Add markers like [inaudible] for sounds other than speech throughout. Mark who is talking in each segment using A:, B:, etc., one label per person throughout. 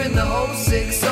A: in the 06010.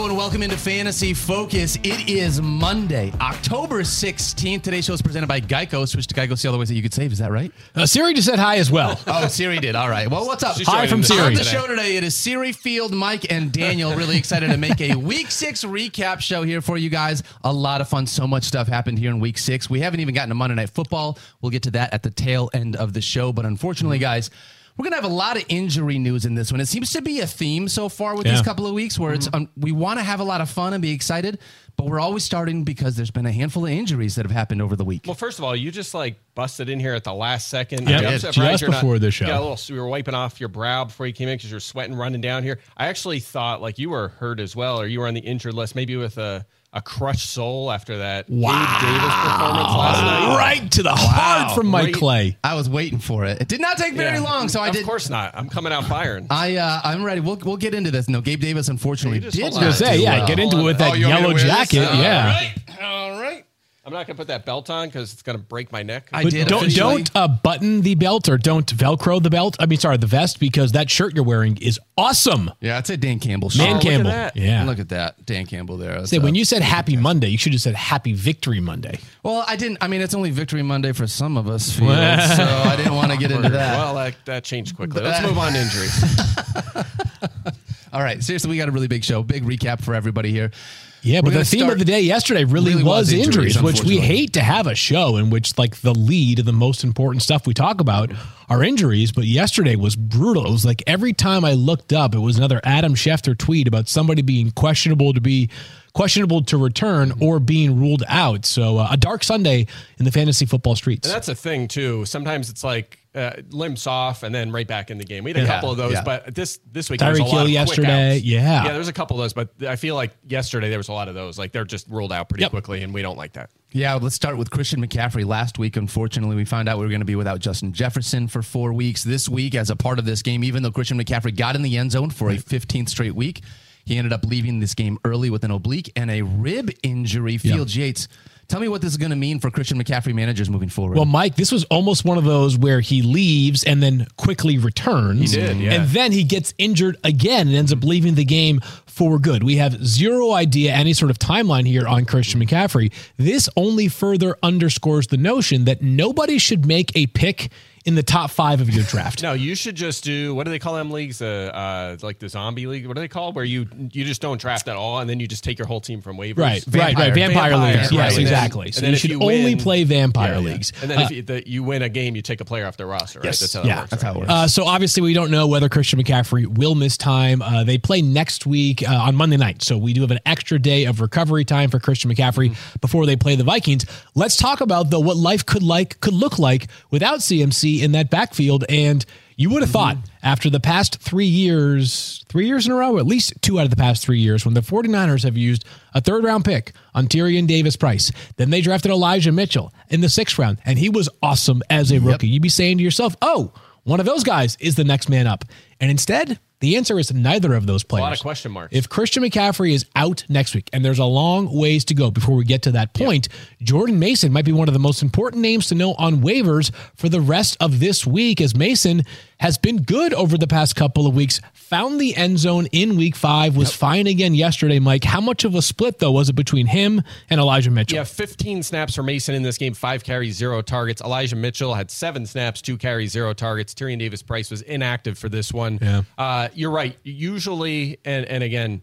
B: Hello and welcome into Fantasy Focus. It is Monday, October 16th. Today's show is presented by Geico. Switch to Geico, see all the ways that you could save. Is that right?
C: Uh, Siri just said hi as well. [laughs]
B: Oh, Siri did. All right. Well, what's up?
D: She's
C: Hi from Siri.
B: On the show today, it is Siri Field, Mike, and Daniel. Really excited to make a [laughs] Week Six recap show here for you guys. A lot of fun. So much stuff happened here in Week Six. We haven't even gotten to Monday Night Football. We'll get to that at the tail end of the show. But unfortunately, guys. We're gonna have a lot of injury news in this one. It seems to be a theme so far with these couple of weeks, where it's um, we want to have a lot of fun and be excited, but we're always starting because there's been a handful of injuries that have happened over the week.
D: Well, first of all, you just like busted in here at the last second.
C: Yeah,
D: I'm
C: just
D: you're not-
C: before the show.
D: You got a little, so you were wiping off your brow before you came in because you're sweating running down here. I actually thought like you were hurt as well, or you were on the injured list, maybe with a, a crushed soul after that Gabe Davis performance last night.
C: right to the heart from Mike
D: Right.
C: Clay.
B: I was waiting for it. It did not take very
D: Yeah.
B: long, so I
D: of
B: did.
D: course not. I'm coming out firing.
B: I uh, I'm ready. We'll we'll get into this. No, Gabe Davis unfortunately
D: You just
B: did not.
C: I was gonna say, yeah,
B: well.
C: get into it with
D: Oh,
C: that
D: you want me
C: yellow
D: to this?
C: jacket.
D: All
C: yeah.
D: right. All right. I'm not gonna put that belt on because it's gonna break my neck.
B: I
C: But
B: did
C: don't
B: officially.
C: don't uh, button the belt or don't Velcro the belt. I mean, sorry, the vest because that shirt you're wearing is awesome.
B: Yeah, it's a Dan Campbell.
C: Man
B: shirt.
D: look at
C: Campbell.
D: that.
C: Yeah.
B: Look at that, Dan Campbell there. That's,
C: Say, when you said Happy Monday, you should have said Happy Victory Monday.
B: well, I didn't. I mean, it's only Victory Monday for some of us, Field, [laughs] so I didn't want to get into that.
D: Well, that, that changed quickly. Let's move on to injuries. [laughs]
B: All right, seriously, we got a really big show. Big recap for everybody here.
C: Yeah,
B: We're
C: but the theme
B: start-
C: of the day yesterday really,
B: Really was
C: was,
B: injuries,
C: injuries, which we hate to have a show in which like the lead of the most important stuff we talk about are injuries. But yesterday was brutal. It was like every time I looked up, it was another Adam Schefter tweet about somebody being questionable to be questionable to return or being ruled out. So uh, a dark Sunday in the fantasy football streets.
D: And that's a thing too. Sometimes it's like uh, limps off and then right back in the game. We had a
C: Yeah,
D: couple of those,
B: yeah.
D: but this this week there was a
C: Tyreek
D: lot
C: Hill
D: of quick
C: yesterday,
D: outs.
C: yeah.
D: yeah. There's a couple of those, but I feel like yesterday there was a lot of those. Like they're just ruled out pretty
C: Yep.
D: quickly, and we don't like that.
B: Yeah, let's start with Christian McCaffrey. Last week, unfortunately, we found out we were going to be without Justin Jefferson for four weeks. This week, as a part of this game, even though Christian McCaffrey got in the end zone for a 15th straight week, he ended up leaving this game early with an oblique and a rib injury. Fields Yates, tell me what this is going to mean for Christian McCaffrey managers moving forward.
C: Well, Mike, this was almost one of those where he leaves and then quickly returns.
D: He did, yeah.
C: And then he gets injured again and ends up leaving the game for good. We have zero idea any sort of timeline here on Christian McCaffrey. This only further underscores the notion that nobody should make a pick in the top five of your draft. [laughs]
D: No, you should just do what do they call them leagues? Uh, uh, like the zombie league. What are they called? Where you you just don't draft at all, and then you just take your whole team from waivers.
C: Right,
B: Vampire.
C: right, right. Vampire,
D: Vampire,
C: leagues.
D: right.
C: Yes,
D: And then-
C: exactly.
D: and
C: So
D: then
C: you should
D: you
C: only play vampire
D: Yeah, yeah.
C: leagues.
D: And then
C: Uh,
D: if you, the, you win a game, you take a player off the roster. Right?
C: Yes.
D: That's how
C: Yeah.
D: works.
B: That's how it works.
C: Uh, so obviously we don't know whether Christian McCaffrey will miss time. Uh, they play next week uh, on Monday night, so we do have an extra day of recovery time for Christian McCaffrey before they play the Vikings. Let's talk about though what life could like could look like without CMC in that backfield. And you would have thought after the past three years, three years in a row, at least two out of the past three years, when the 49ers have used a third round pick on Tyrion Davis Price, then they drafted Elijah Mitchell in the sixth round, and he was awesome as a rookie. You'd be saying to yourself, oh, one of those guys is the next man up. And instead, the answer is neither of those players.
D: A lot of question marks.
C: If Christian McCaffrey is out next week, and there's a long ways to go before we get to that point, Jordan Mason might be one of the most important names to know on waivers for the rest of this week, as Mason has been good over the past couple of weeks. Found the end zone in week five, was fine again yesterday, Mike. How much of a split, though, was it between him and Elijah Mitchell?
D: Yeah, 15 snaps for Mason in this game, five carries, zero targets. Elijah Mitchell had seven snaps, two carries, zero targets. Tyrion Davis Price was inactive for this one.
C: Yeah.
D: Uh, you're right. Usually, and, and again,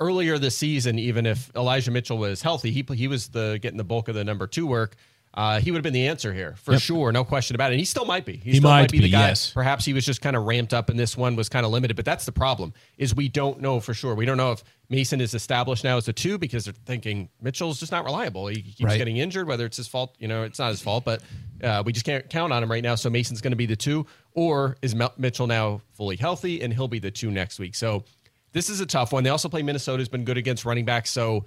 D: earlier this season, even if Elijah Mitchell was healthy, he he was the getting the bulk of the number two work. Uh, he would have been the answer here for sure, no question about it. And he still might be. He, still
C: might
D: be, the
C: be,
D: guy.
C: yes.
D: Perhaps he was just kind of ramped up, and this one was kind of limited. But that's the problem: is we don't know for sure. We don't know if Mason is established now as a two because they're thinking Mitchell's just not reliable. He keeps
B: Right.
D: getting injured. Whether it's his fault, you know, it's not his fault, but uh, we just can't count on him right now. So Mason's going to be the two, or is Mel- Mitchell now fully healthy and he'll be the two next week? So this is a tough one. They also play Minnesota, who's been good against running backs. So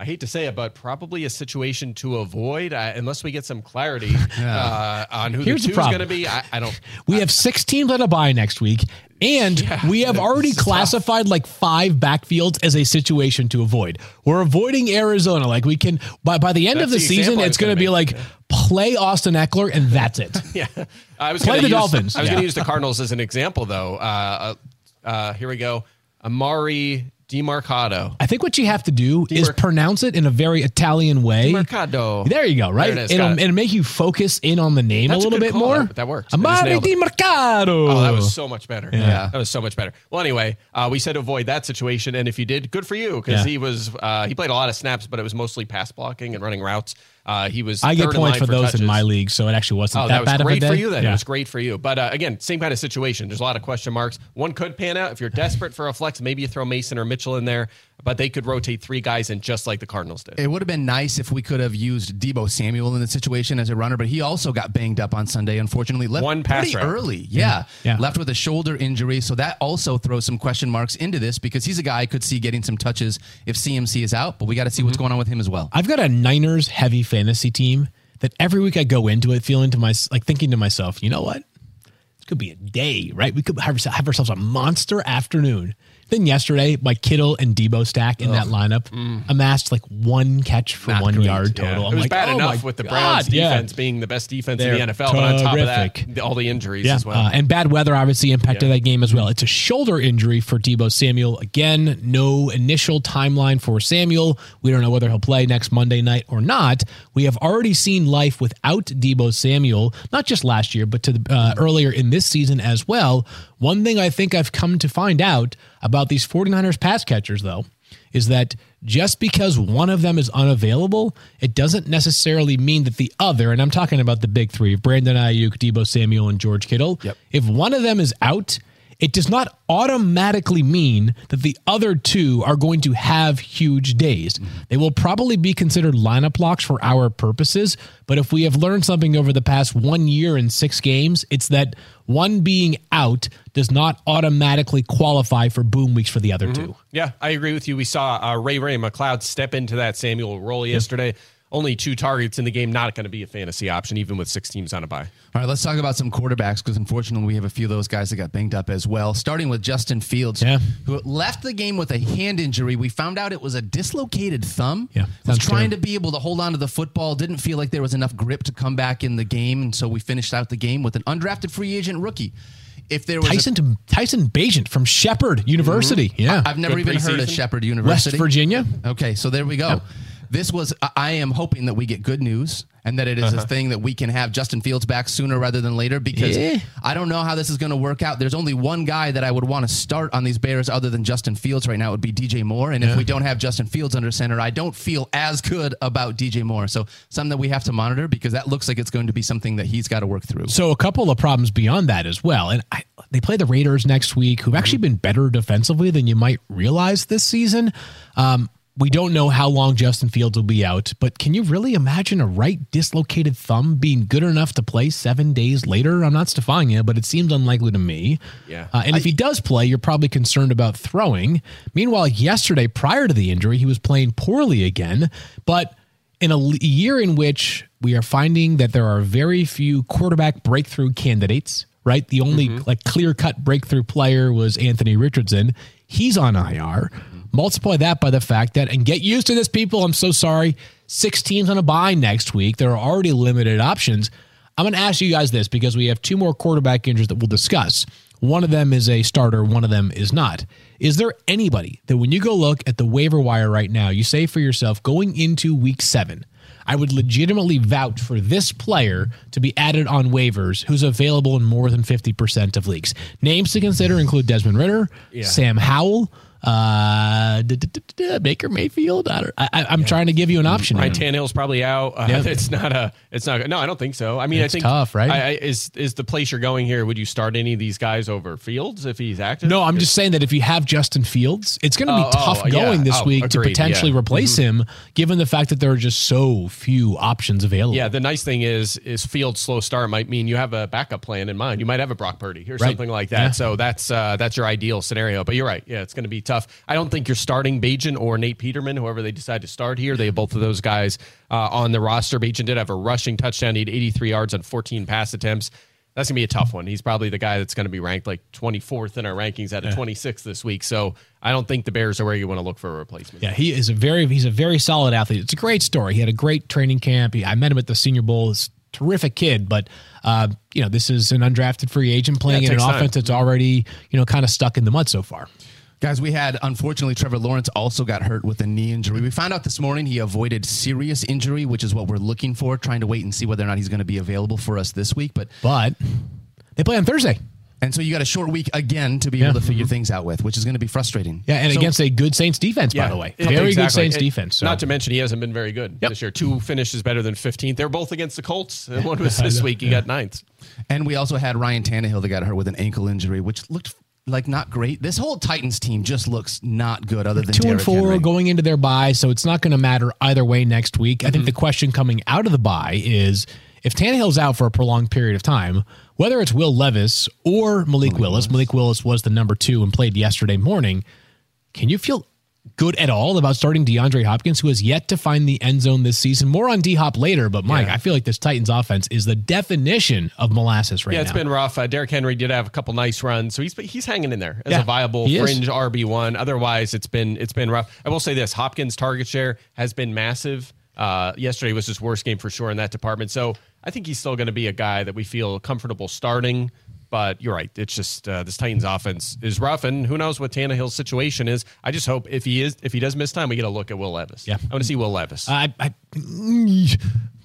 D: I hate to say it, but probably a situation to avoid uh, unless we get some clarity [laughs] uh, on who
C: Here's the
D: two's going to be. I, I don't. [laughs]
C: We have six teams on a bye next week, and [laughs] we have already
D: is tough.
C: classified like five backfields as a situation to avoid. We're avoiding Arizona. Like we can by by the end of the
D: the
C: season, it's going to be like play Austin Ekeler, and that's it.
D: Yeah, I was
C: Play the
D: use,
C: Dolphins.
D: I was
C: Yeah.
D: going to use the Cardinals as an example, though. Uh, uh, uh, here we go. Emari Demercado.
C: I think what you have to do is pronounce it in a very Italian way.
D: Demercado.
C: There you go. Right,
D: There it is.
C: it'll,
D: it.
C: it'll make you focus in on the name
D: That's
C: a
D: a
C: little
D: good
C: bit
D: call.
C: more.
D: That- that works.
C: Emari
D: nailed
C: Di
D: it.
C: Mercado.
D: Oh, that was so much better.
C: Yeah.
D: that was so much better. Well, anyway, uh, we said avoid that situation, and if you did, good for you because
C: Yeah.
D: he was uh, he played a lot of snaps, but it was mostly pass blocking and running routes. Uh, he was.
C: I get points
D: line
C: for those in my league, so it actually wasn't
D: Oh,
C: that,
D: that, was
C: bad
D: great
C: of a
D: for you then.
C: Yeah.
D: It was great for you. But uh, again, same kind of situation. There's a lot of question marks. One could pan out if you're desperate for a flex. Maybe you throw Mason or Mitchell in there, but they could rotate three guys in just like the Cardinals did.
B: It would have been nice if we could have used Deebo Samuel in the situation as a runner, but he also got banged up on Sunday. Unfortunately, left
D: One pass
B: pretty
D: route.
B: early. Yeah. Mm-hmm.
C: Yeah.
B: left with a shoulder injury, so that also throws some question marks into this because he's a guy I could see getting some touches if CMC is out. But we got to see what's mm-hmm. going on with him as well.
C: I've got a Niners heavy fantasy team that every week I go into it feeling to my like thinking to myself, you know what? This could be a day, right? We could have, have ourselves a monster afternoon. Then yesterday, my Kittle and Deebo stack in that lineup amassed like one catch for
B: Not
C: one
B: great.
C: yard
D: Yeah.
C: total. I'm
D: It was
C: like,
D: bad
C: oh
D: enough with the
C: God,
D: Browns
C: yeah.
D: defense being the best defense
C: They're
D: in the NFL, but on top of that, the- all the injuries
C: Yeah,
D: as well.
C: uh, and bad weather obviously impacted
D: Yeah.
C: that game as well. It's a shoulder injury for Deebo Samuel. Again, no initial timeline for Samuel. We don't know whether he'll play next Monday night or not. We have already seen life without Deebo Samuel, not just last year, but to the, uh, earlier in this season as well. One thing I think I've come to find out about these 49ers pass catchers, though, is that just because one of them is unavailable, it doesn't necessarily mean that the other, and I'm talking about the big three, Brandon Aiyuk, Deebo Samuel, and George Kittle,
B: Yep.
C: if one of them is out, it does not automatically mean that the other two are going to have huge days. They will probably be considered lineup locks for our purposes, but if we have learned something over the past one year and six games, it's that one being out does not automatically qualify for boom weeks for the other two.
D: Yeah, I agree with you. We saw uh, Ray Ray McCloud step into that Samuel role yesterday. Only two targets in the game, not going to be a fantasy option, even with six teams on a bye.
B: All right, let's talk about some quarterbacks because unfortunately we have a few of those guys that got banged up as well. Starting with Justin Fields,
C: Yeah.
B: who left the game with a hand injury. We found out it was a dislocated thumb.
C: Yeah,
B: was trying
C: terrible.
B: to be able to hold on to the football. Didn't feel like there was enough grip to come back in the game, and so we finished out the game with an undrafted free agent rookie. If there was a-
C: Tyson Tyson Bagent from Shepherd University. Mm-hmm. Yeah.
B: I've never
D: Good
B: even heard of
D: preseason.
B: Shepherd
C: West
B: University.
C: Virginia.
B: Okay, so there we go. This was, I- am hoping that we get good news and that it is a thing that we can have Justin Fields back sooner rather than later because
C: Yeah.
B: I don't know how this is going to work out. There's only one guy that I would want to start on these Bears other than Justin Fields right now. It would be DJ Moore. And if we don't have Justin Fields under center, I don't feel as good about DJ Moore. So something that we have to monitor because that looks like it's going to be something that he's got to work through.
C: So a couple of problems beyond that as well. And I, they play the Raiders next week, who've actually been better defensively than you might realize this season. Um, we don't know how long Justin Fields will be out, but can you really imagine a right dislocated thumb being good enough to play seven days later? I'm not Stephania, but it seems unlikely to me.
D: Yeah.
C: Uh, and if he does play, you're probably concerned about throwing. Meanwhile, yesterday, prior to the injury, he was playing poorly again. But in a year in which we are finding that there are very few quarterback breakthrough candidates, right? The only mm-hmm. like clear cut breakthrough player was Anthony Richardson. He's on IR. Multiply that by the fact that, and get used to this, people. I'm so sorry. Six teams on a buy next week. There are already limited options. I'm going to ask you guys this because we have two more quarterback injuries that we'll discuss. One of them is a starter, one of them is not. Is there anybody that when you go look at the waiver wire right now, you say for yourself, going into week seven, I would legitimately vouch for this player to be added on waivers who's available in more than 50% of leagues? Names to consider include Desmond Ridder, Sam Howell, uh, Baker Mayfield. I don't, I, I- I'm trying to give you an option.
D: Ryan
C: here.
D: Tannehill's probably out. Uh,
C: Yeah. [laughs]
D: It's not a. It's not. No, I don't think so. I mean,
C: It's
D: I think
C: tough, right?
D: I, I, is is the place you're going here? Would you start any of these guys over Fields if he's active?
C: No, I'm just saying that if you have Justin Fields, it's going to be
D: Oh,
C: tough
D: oh,
C: going
D: yeah.
C: this
D: Oh,
C: week to potentially
D: yeah. Mm-hmm.
C: replace him, given the fact that there are just so few options available.
D: Yeah, the nice thing is is Fields' slow start might mean you have a backup plan in mind. You might have a Brock Purdy or
C: Right.
D: something like that.
C: Yeah.
D: So that's uh, that's your ideal scenario. But you're right. Yeah, it's going to be tough. I don't think you're starting Bagent or Nate Peterman, whoever they decide to start here. They have both of those guys uh, on the roster. Bagent did have a rushing touchdown. He had 83 yards on 14 pass attempts. That's gonna be a tough one. He's probably the guy that's gonna be ranked like 24th in our rankings out of 26 this week. So I don't think the Bears are where you want to look for a replacement.
C: Yeah, he is a very he's a very solid athlete. It's a great story. He had a great training camp. He, I met him at the Senior Bowl. He's a terrific kid, but uh, you know this is an undrafted free agent playing
D: Yeah,
C: in an
D: time.
C: offense that's already you know kind of stuck in the mud so far.
B: Guys, we had unfortunately Trevor Lawrence also got hurt with a knee injury. We found out this morning he avoided serious injury, which is what we're looking for, trying to wait and see whether or not he's going to be available for us this week. But
C: But they play on Thursday.
B: and so you got a short week again to be able to figure things out with, which is going to be frustrating.
C: Yeah, and
B: So-
C: against a good Saints defense, by the way.
D: Yeah,
C: Very good. Saints
D: And
C: defense. So.
D: Not to mention he hasn't been very good
C: Yep.
D: this year. Two finishes better than 15th. They're both against the Colts. [laughs] One was this week. He got ninth.
B: And we also had Ryan Tannehill that got hurt with an ankle injury, which looked like not great. This whole Titans team just looks not good, other than
C: two and four
B: Henry.
C: going into their bye, so it's not going to matter either way next week. I think mm-hmm. the question coming out of the bye is if Tannehill's out for a prolonged period of time, whether it's Will Levis or Malik, Willis, Malik Willis was the number two and played yesterday morning. Can you feel good at all about starting DeAndre Hopkins, who has yet to find the end zone this season? More on D Hop later, but Mike,
D: Yeah.
C: I feel like this Titans offense is the definition of molasses right now.
D: Yeah,
C: now.
D: it's been rough. Uh, Derrick Henry did have a couple nice runs, so he's he's hanging in there as
C: Yeah,
D: a viable fringe RB one. Otherwise, it's been it's been rough. I will say this: Hopkins' target share has been massive. Uh, yesterday was his worst game for sure in that department. So I think he's still going to be a guy that we feel comfortable starting. But you're right; it's just uh, this Titans offense is rough, and who knows what Tannehill's situation is. I just hope if he is if he does miss time, we get a look at Will Levis.
C: Yeah.
D: I want to see Will Levis.
C: I, I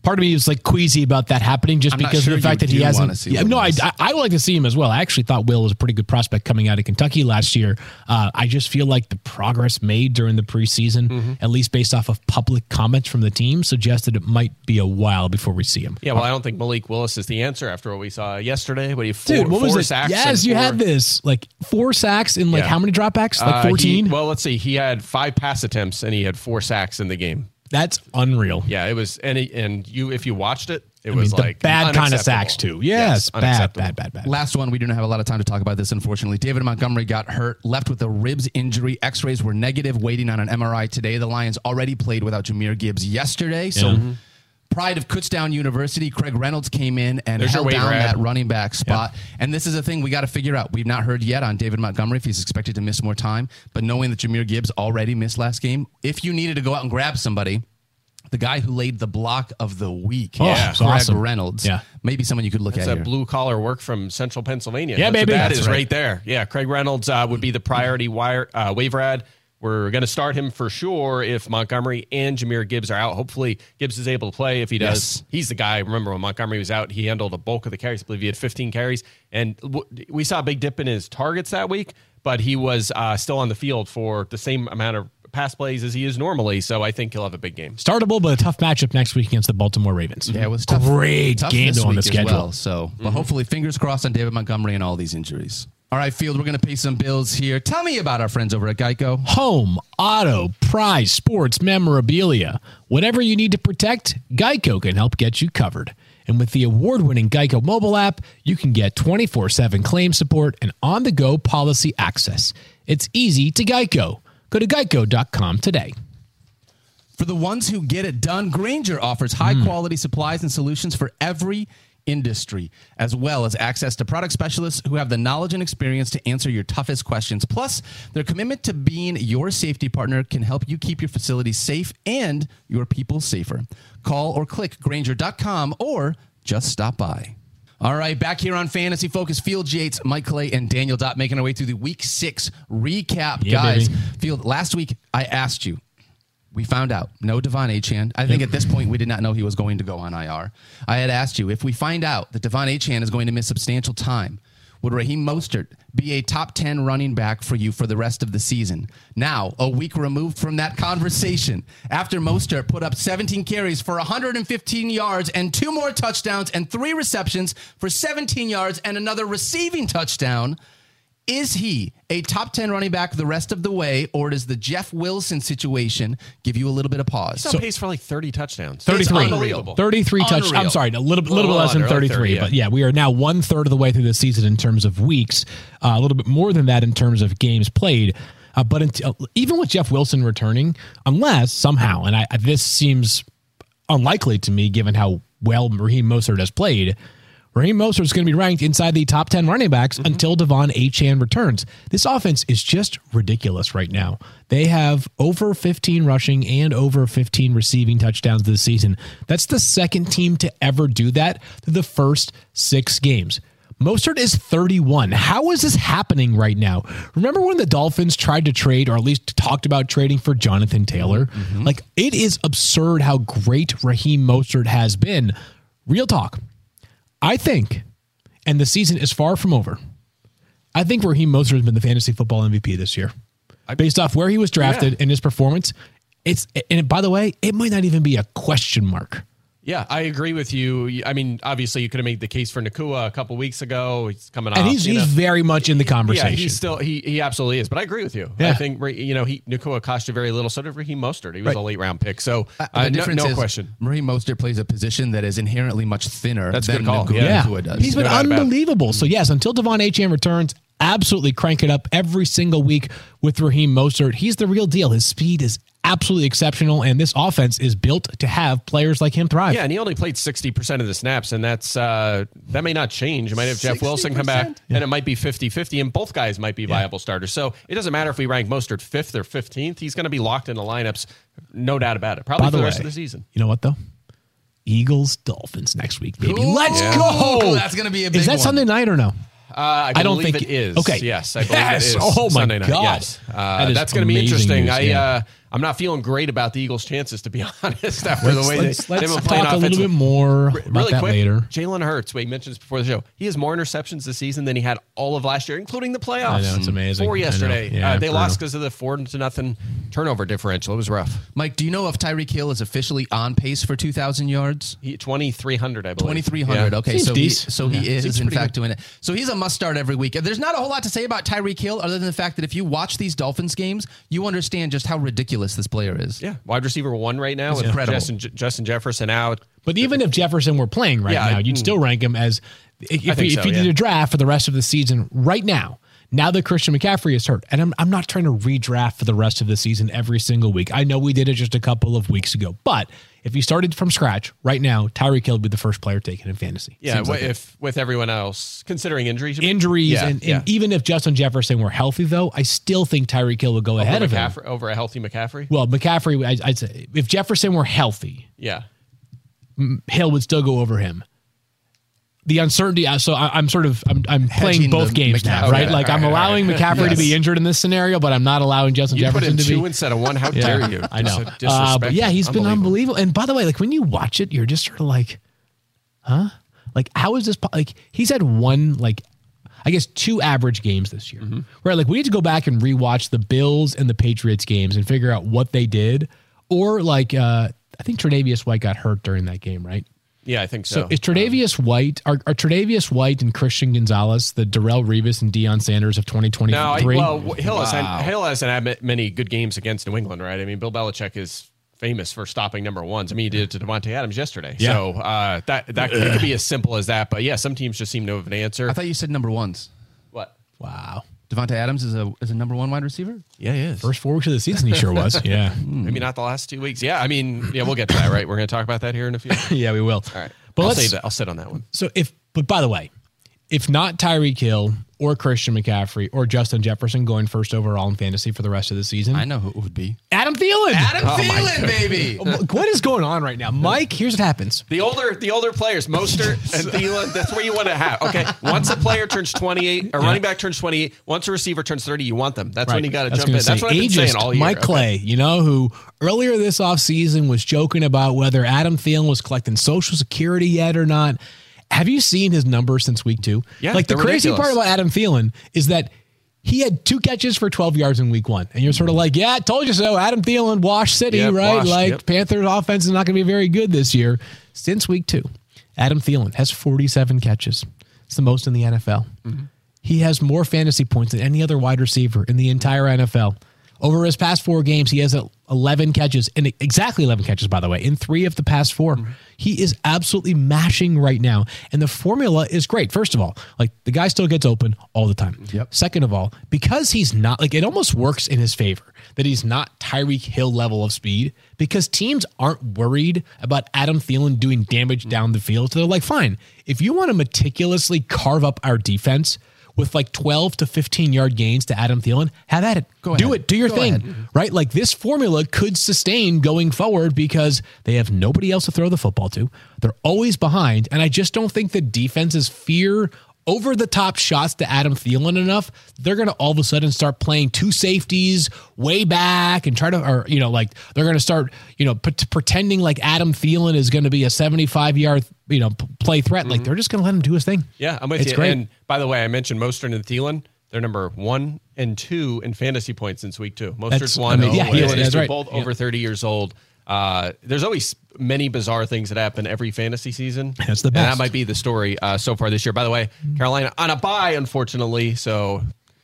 C: part of me is like queasy about that happening just
B: I'm
C: because
B: sure
C: of the fact
B: you
C: that he hasn't. Yeah, no, I, I I would like to see him as well. I actually thought Will was a pretty good prospect coming out of Kentucky last year. Uh, I just feel like the progress made during the preseason,
B: Mm-hmm.
C: at least based off of public comments from the team, suggested it might be a while before we see him.
D: yeah, well, I don't think Malik Willis is the answer after what we saw yesterday. But he four,
C: Dude, what was
D: four
C: it?
D: sacks
C: Yes, you
D: four-
C: had this like four sacks in like
D: Yeah.
C: how many dropbacks?
D: Uh,
C: Like
D: he-
C: fourteen.
D: well, let's see. He had five pass attempts and he had four sacks in the game.
C: That's unreal.
D: Yeah, it was. And he, and you, if you watched it, it
C: I mean,
D: was
C: the
D: like
C: bad kind of sacks too. Yes, bad, bad, bad, bad.
B: Last one, we do not have a lot of time to talk about this, unfortunately. David Montgomery got hurt, left with a ribs injury. X rays were negative, waiting on an MRI today. The Lions already played without Jahmyr Gibbs yesterday. So,
C: Yeah. Mm-hmm.
B: Pride of Kutztown University, Craig Reynolds came in and
D: There's
B: held down
D: waiver
B: that running back spot. And this is a thing we got to figure out. We've not heard yet on David Montgomery if he's expected to miss more time. But knowing that Jahmyr Gibbs already missed last game, if you needed to go out and grab somebody, the guy who laid the block of the week,
C: Oh,
B: yeah,
C: it's
B: Craig
C: awesome.
B: Reynolds,
C: Yeah.
B: maybe someone you could look
D: It's
B: at
D: that
B: here.
D: blue collar work from Central Pennsylvania.
C: Yeah,
D: That's
C: baby.
D: That
C: That's
D: is
C: right.
D: right. there. Yeah, Craig Reynolds uh, would be the priority wire uh, waiver ad. We're going to start him for sure if Montgomery and Jahmyr Gibbs are out. Hopefully, Gibbs is able to play. If he does,
B: Yes.
D: he's the guy. Remember when Montgomery was out, he handled a bulk of the carries. I believe he had 15 carries, and w- we saw a big dip in his targets that week. But he was uh, still on the field for the same amount of pass plays as he is normally. So I think he'll have a big game.
C: Startable, but a tough matchup next week against the Baltimore Ravens.
B: Yeah, it was tough.
C: Great
B: tough
C: game
B: this
C: though on the
B: week as
C: schedule.
B: Well, so, but hopefully, fingers crossed on David Montgomery and all these injuries. All right, Field, we're going to pay some bills here. Tell me about our friends over at Geico.
C: Home, auto, prize, sports, memorabilia. Whatever you need to protect, Geico can help get you covered. And with the award winning Geico mobile app, you can get 24 7 claim support and on the go policy access. It's easy to Geico. Go to geico.com today.
B: For the ones who get it done, Grainger offers high hmm. quality supplies and solutions for every industry, as well as access to product specialists who have the knowledge and experience to answer your toughest questions. Plus, their commitment to being your safety partner can help you keep your facility safe and your people safer. Call or click Grainger.com or just stop by. All right, back here on Fantasy Focus, Field Yates, Mike Clay, and Daniel Dopp making our way through the Week Six recap,
C: Yeah,
B: guys.
C: baby.
B: Field, last week I asked you we found out no Devon Achane. I think at this point we did not know he was going to go on IR. I had asked you if we find out that Devon Achane is going to miss substantial time, would Raheem Mostert be a top 10 running back for you for the rest of the season? Now, a week removed from that conversation, after Mostert put up 17 carries for 115 yards and two more touchdowns and three receptions for 17 yards and another receiving touchdown. Is he a top 10 running back the rest of the way, or does the Jeff Wilson situation give you a little bit of pause?
D: He's on pace for like 30 touchdowns.
C: 33.
B: unbelievable.
C: 33 touch.
B: Unreal.
C: I'm sorry, a little, little,
D: Little
C: bit less than
D: under, like
C: 33.
D: 30, yeah.
C: But yeah, we are now one third of the way through the season in terms of weeks, uh, a little bit more than that in terms of games played. Uh, but until, even with Jeff Wilson returning, unless somehow, and I, this seems unlikely to me given how well Raheem Mostert has played, Raheem Mostert is going to be ranked inside the top 10 running backs mm-hmm. until Devon Achane returns. This offense is just ridiculous right now. They have over 15 rushing and over 15 receiving touchdowns this season. That's the second team to ever do that through the first six games. Mostert is 31. How is this happening right now? Remember when the Dolphins tried to trade, or at least talked about trading for Jonathan Taylor? Mm-hmm. Like, it is absurd how great Raheem Mostert has been. Real talk. I think, and the season is far from over. I think Raheem Mostert has been the fantasy football MVP this year, based off where he was drafted and his performance. It's and by the way, it might not even be a question mark.
D: Yeah, I agree with you. I mean, obviously, you could have made the case for Nacua a couple weeks ago. He's coming off,
C: And he's he's
D: know.
C: very much in the conversation.
D: Yeah,
C: conversation.
D: he's still he he absolutely is. But I agree with you.
C: Yeah.
D: I think you know he Nacua cost you very little. So did Raheem Mostert. He was
C: Right.
D: a late round pick. So
B: Uh,
D: uh,
B: the
D: no,
B: difference
D: no
B: is
D: question.
B: Marie Mostert plays a position that is inherently much thinner
D: That's a
B: than
D: good call.
B: Nacua
D: Yeah.
B: Nacua does.
C: He's been
D: No doubt about it.
C: unbelievable. So yes, until Devon Achane returns, absolutely crank it up every single week with Raheem Mostert. He's the real deal. His speed is absolutely exceptional, and this offense is built to have players like him thrive.
D: Yeah, and he only played sixty percent of the snaps, and that's uh, that may not change. You might have Jeff Wilson come back, and it might be 50-50, and both guys might be viable starters. So it doesn't matter if we rank Mostert fifth or fifteenth; he's going to be locked in the lineups, no doubt about it. Probably
C: By
D: for
C: the
D: the
C: way,
D: rest of the season.
C: you know what though? Eagles Dolphins next week, baby.
B: Ooh,
C: Let's
B: yeah.
C: go.
B: That's gonna be a big
C: Is that
B: one.
C: Sunday night or no?
D: Uh, I,
C: I don't think-
D: it is.
C: okay.
D: Yes, I believe
C: Yes.
D: it is.
C: Oh, my
D: Sunday night.
C: God.
D: Yes, uh,
C: That is
D: that's going to be interesting.
C: news,
D: I
C: yeah.
D: uh, I'm not feeling great about the Eagles' chances, to be [laughs] honest. After
C: Let's,
D: the way
C: let's,
D: they,
C: let's
D: they've been playing
C: talk a little bit more about
D: really
C: that
D: quick,
C: later.
D: Jalen Hurts, we mentioned this before the show. He has more interceptions this season than he had all of last year, including the playoffs.
C: I know, it's amazing.
D: Four yesterday.
C: Yeah,
D: uh, they
C: brutal.
D: lost because of the four to nothing turnover differential. It was rough.
B: Mike, do you know if Tyreek Hill is officially on pace for 2,000 yards?
D: 2,300, I believe.
B: 2,300.
D: Yeah.
B: Okay,
C: Seems
B: so he,
C: decent.
B: so he is
D: Seems
B: in
D: pretty
B: fact doing it. So he's a must start every week. There's not a whole lot to say about Tyreek Hill other than the fact that if you watch these Dolphins games, you understand just how ridiculous this player is.
D: Yeah, wide receiver one right now. with
B: incredible.
D: Justin, Justin Jefferson out.
C: But even if Jefferson were playing right
D: Yeah,
C: now, you'd
D: mm.
C: still rank him as if,
D: think
C: if
D: so,
C: you did a draft for the rest of the season right now. Now that Christian McCaffrey is hurt, and I'm, I'm not trying to redraft for the rest of the season every single week. I know we did it just a couple of weeks ago, but if you started from scratch right now, Tyreek Hill would be the first player taken in fantasy.
D: Yeah, wh-
C: like it.
D: if with everyone else considering injuries,
C: injuries,
D: Yeah,
C: and, and even if Justin Jefferson were healthy, though, I still think Tyreek Hill would go ahead
D: over
C: of him.
D: Over a healthy McCaffrey.
C: Well, McCaffrey, I, I'd say if Jefferson were healthy,
D: Yeah,
C: Hill would still go over him. The uncertainty, uh, so I, I'm sort of I'm, I'm playing both
B: the
C: games now, right?
D: Okay,
C: Like
D: all
C: I'm allowing
D: right.
C: McCaffrey to be injured in this scenario, but I'm not allowing Justin
D: you put
C: Jefferson
D: in
C: to
D: two
C: be.
D: instead of one. How [laughs] dare you?
C: I know. Uh, but yeah, he's been
D: Unbelievable.
C: unbelievable. And by the way, like when you watch it, you're just sort of like, huh? Like how is this? po- Like he's had one like. I guess two average games this year.
D: Mm-hmm.
C: Right, like we need to go back and rewatch the Bills and the Patriots games and figure out what they did, or like uh, I think Tre'Davious White got hurt during that game, right?
D: Yeah, I think so.
C: So is Tre'Davious White are, are Tre'Davious White and Christian Gonzalez the Darrelle Revis and Deion Sanders of 2023?
D: No, I, well, Hill, has, Hill hasn't had many good games against New England, right? I mean, Bill Belichick is famous for stopping number ones. I mean, he did it to Davante Adams yesterday.
C: Yeah.
D: So uh, that that it could be as simple as that. But yeah, some teams just seem to have an answer.
B: I thought you said number ones.
D: what?
C: wow.
B: Davante Adams is a is a number one wide receiver.
D: Yeah, he is.
C: First four weeks of the season, he sure was. Yeah, [laughs] hmm.
D: Maybe not the last two weeks. Yeah, I mean, yeah, we'll get to that, right? We're going to talk about that here in a few. [laughs]
C: yeah, we will.
D: All right.
C: but
D: I'll
C: let's
D: say that. I'll sit on that one.
C: so if but by the way, if not Tyreek Hill or Christian McCaffrey or Justin Jefferson going first overall in fantasy for the rest of the season,
B: I know who it would be.
C: Adam Thielen.
B: Adam
D: Oh,
B: Thielen, baby.
C: what is going on right now, Mike? Here's what happens.
D: The older, the older players, Mostert and [laughs] Thielen. That's where you want to have. Okay, once a player turns twenty eight, a running back turns twenty eight. Once a receiver turns thirty, you want them. That's when you got to jump
C: gonna
D: in. That's
C: say
D: what I've been saying all year.
C: Mike
D: Okay.
C: Clay, you know, who earlier this offseason was joking about whether Adam Thielen was collecting Social Security yet or not. Have you seen his numbers since week two?
D: Yeah,
C: like the crazy
D: ridiculous.
C: part about Adam Thielen is that he had two catches for 12 yards in week one. And you're sort of like, yeah, I told you so. Adam Thielen, Wash City,
D: Yep,
C: right?
D: washed,
C: like
D: yep.
C: Panthers offense is not going to be very good this year. Since week two, Adam Thielen has 47 catches. It's the most in the NFL.
D: Mm-hmm.
C: He has more fantasy points than any other wide receiver in the entire NFL. Over his past four games, he has 11 catches, and exactly 11 catches, by the way, in three of the past 4 He is absolutely mashing right now. And the formula is great. First of all, like the guy still gets open all the time.
B: Yep.
C: Second of all, because he's not, like it almost works in his favor that he's not Tyreek Hill level of speed because teams aren't worried about Adam Thielen doing damage down the field. So they're like, fine, if you want to meticulously carve up our defense, with like 12 to 15 yard gains to Adam Thielen, have at it.
B: Go
C: Do
B: ahead.
C: it. Do your
B: Go
C: thing.
B: ahead. Mm-hmm.
C: Right? Like this formula could sustain going forward because they have nobody else to throw the football to. They're always behind. And I just don't think the defenses fear over the top shots to Adam Thielen enough. They're going to all of a sudden start playing two safeties way back and try to, or, you know, like they're going to start, you know, p- pretending like Adam Thielen is going to be a 75 yard, you know, p- play threat. Like mm-hmm. they're just going to let him do his thing.
D: Yeah, I'm with
C: It's
D: you.
C: great.
D: And by the way, I mentioned Mostert and Thielen. They're number one and two in fantasy points since week two. Mostert's
C: That's-
D: one.
C: I mean, yeah,
D: Thielen
C: yeah,
D: is
C: right.
D: both
C: Yeah.
D: over 30 years old. Uh, there's always many bizarre things that happen every fantasy season. [laughs]
C: That's the
D: And
C: best.
D: that might be the story uh, so far this year. By the way, Carolina on a bye, unfortunately. So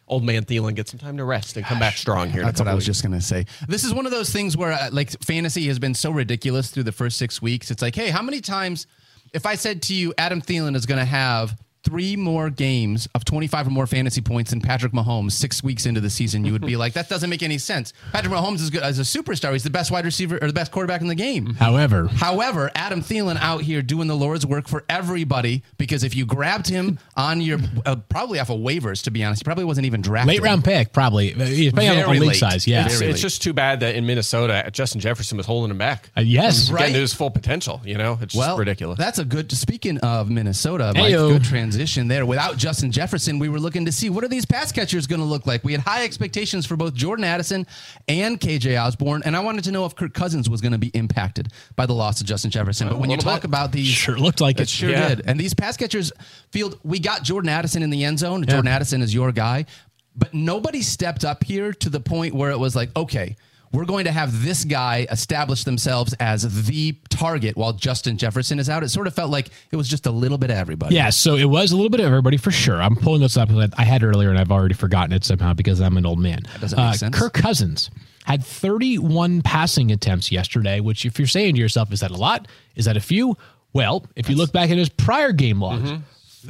D: old man Thielen gets some time to rest and come back strong here.
B: That's what I was
D: weeks.
B: just going to say. This is one of those things where, uh, like, fantasy has been so ridiculous through the first six weeks. It's like, hey, how many times, if I said to you, Adam Thielen is going to have three more games of 25 or more fantasy points than Patrick Mahomes six weeks into the season, you would be like, that doesn't make any sense. Patrick Mahomes is good as a superstar. He's the best wide receiver or the best quarterback in the game.
C: However,
B: However, Adam Thielen out here doing the Lord's work for everybody because if you grabbed him on your uh, probably off of waivers, to be honest, he probably wasn't even drafted.
C: late round pick, probably. Depending on,
B: Very
C: on league
B: late.
C: size. Yeah.
D: It's,
B: Very
D: it's just too bad that in Minnesota, Justin Jefferson was holding him back.
C: Uh, yes.
B: Right.
D: Getting to his full potential, you know? It's just
B: Well,
D: ridiculous.
B: That's a good. Speaking of Minnesota, Mike, good transition there. Without Justin Jefferson, we were looking to see what are these pass catchers going to look like. We had high expectations for both Jordan Addison and KJ Osborn, and I wanted to know if Kirk Cousins was going to be impacted by the loss of Justin Jefferson. But when you talk
D: bit.
B: about these,
C: Sure looked like
B: it
C: it.
B: sure
D: Yeah.
B: did. And these pass catchers, field, we got Jordan Addison in the end zone. Jordan Addison is your guy, but nobody stepped up here to the point where it was like, okay. We're going to have this guy establish themselves as the target while Justin Jefferson is out. It sort of felt like it was just a little bit of everybody.
C: Yeah, so it was a little bit of everybody for sure. I'm pulling this up I had it earlier and I've already forgotten it somehow because I'm an old man. That
B: doesn't make uh, sense.
C: Kirk Cousins had 31 passing attempts yesterday, which if you're saying to yourself, is that a lot? Is that a few? Well, if you look back at his prior game logs, the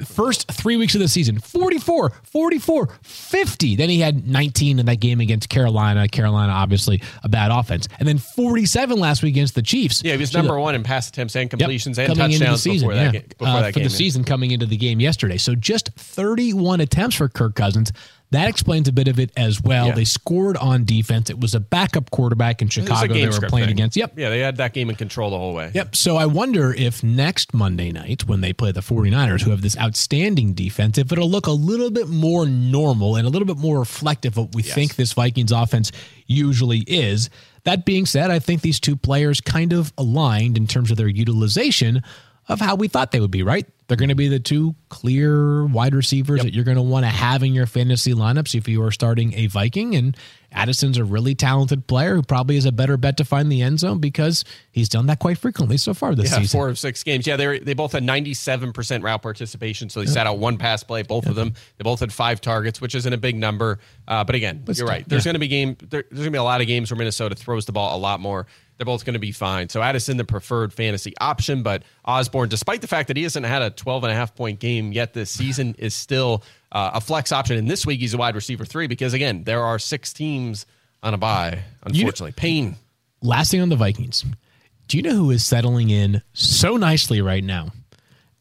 C: first three weeks of the season 44 44 50 then he had 19 in that game against carolina carolina obviously a bad offense and then 47 last week against the chiefs
D: yeah, he was number one in pass attempts and
C: Yep,
D: completions and
C: into the
D: touchdowns
C: season,
D: before that,
C: yeah.
D: game, before
C: Uh,
D: that
C: for
D: game.
C: the season coming into the game yesterday. So just 31 attempts for Kirk Cousins. That explains a bit of it as well.
D: Yeah.
C: They scored on defense. It was a backup quarterback in
D: It was a
C: Chicago they were playing
D: thing.
C: against. Yep.
D: Yeah, they had that game in control the whole way.
C: Yep. So I wonder if next Monday night, when they play the 49ers, who have this outstanding defense, if it'll look a little bit more normal and a little bit more reflective of what we think this Vikings offense usually is. That being said, I think these two players kind of aligned in terms of their utilization of how we thought they would be, right? They're going to be the two clear wide receivers that you're going to want to have in your fantasy lineups if you are starting a Viking. And Addison's a really talented player who probably is a better bet to find the end zone because he's done that quite frequently so far this
D: Yeah,
C: season.
D: four of six games. Yeah, they they both had 97% route participation, so they sat out one pass play, both of them. They both had five targets, which isn't a big number. Uh, but again, you're right. There's going to be game. There, there's going to be a lot of games where Minnesota throws the ball a lot more. They're both going to be fine. So Addison, the preferred fantasy option, but Osborn, despite the fact that he hasn't had a 12 and a half point game yet this season, is still uh, a flex option. And this week he's a wide receiver three because again, there are six teams on a bye. Unfortunately, pain.
C: Last thing on the Vikings. Do you know who is settling in so nicely right now?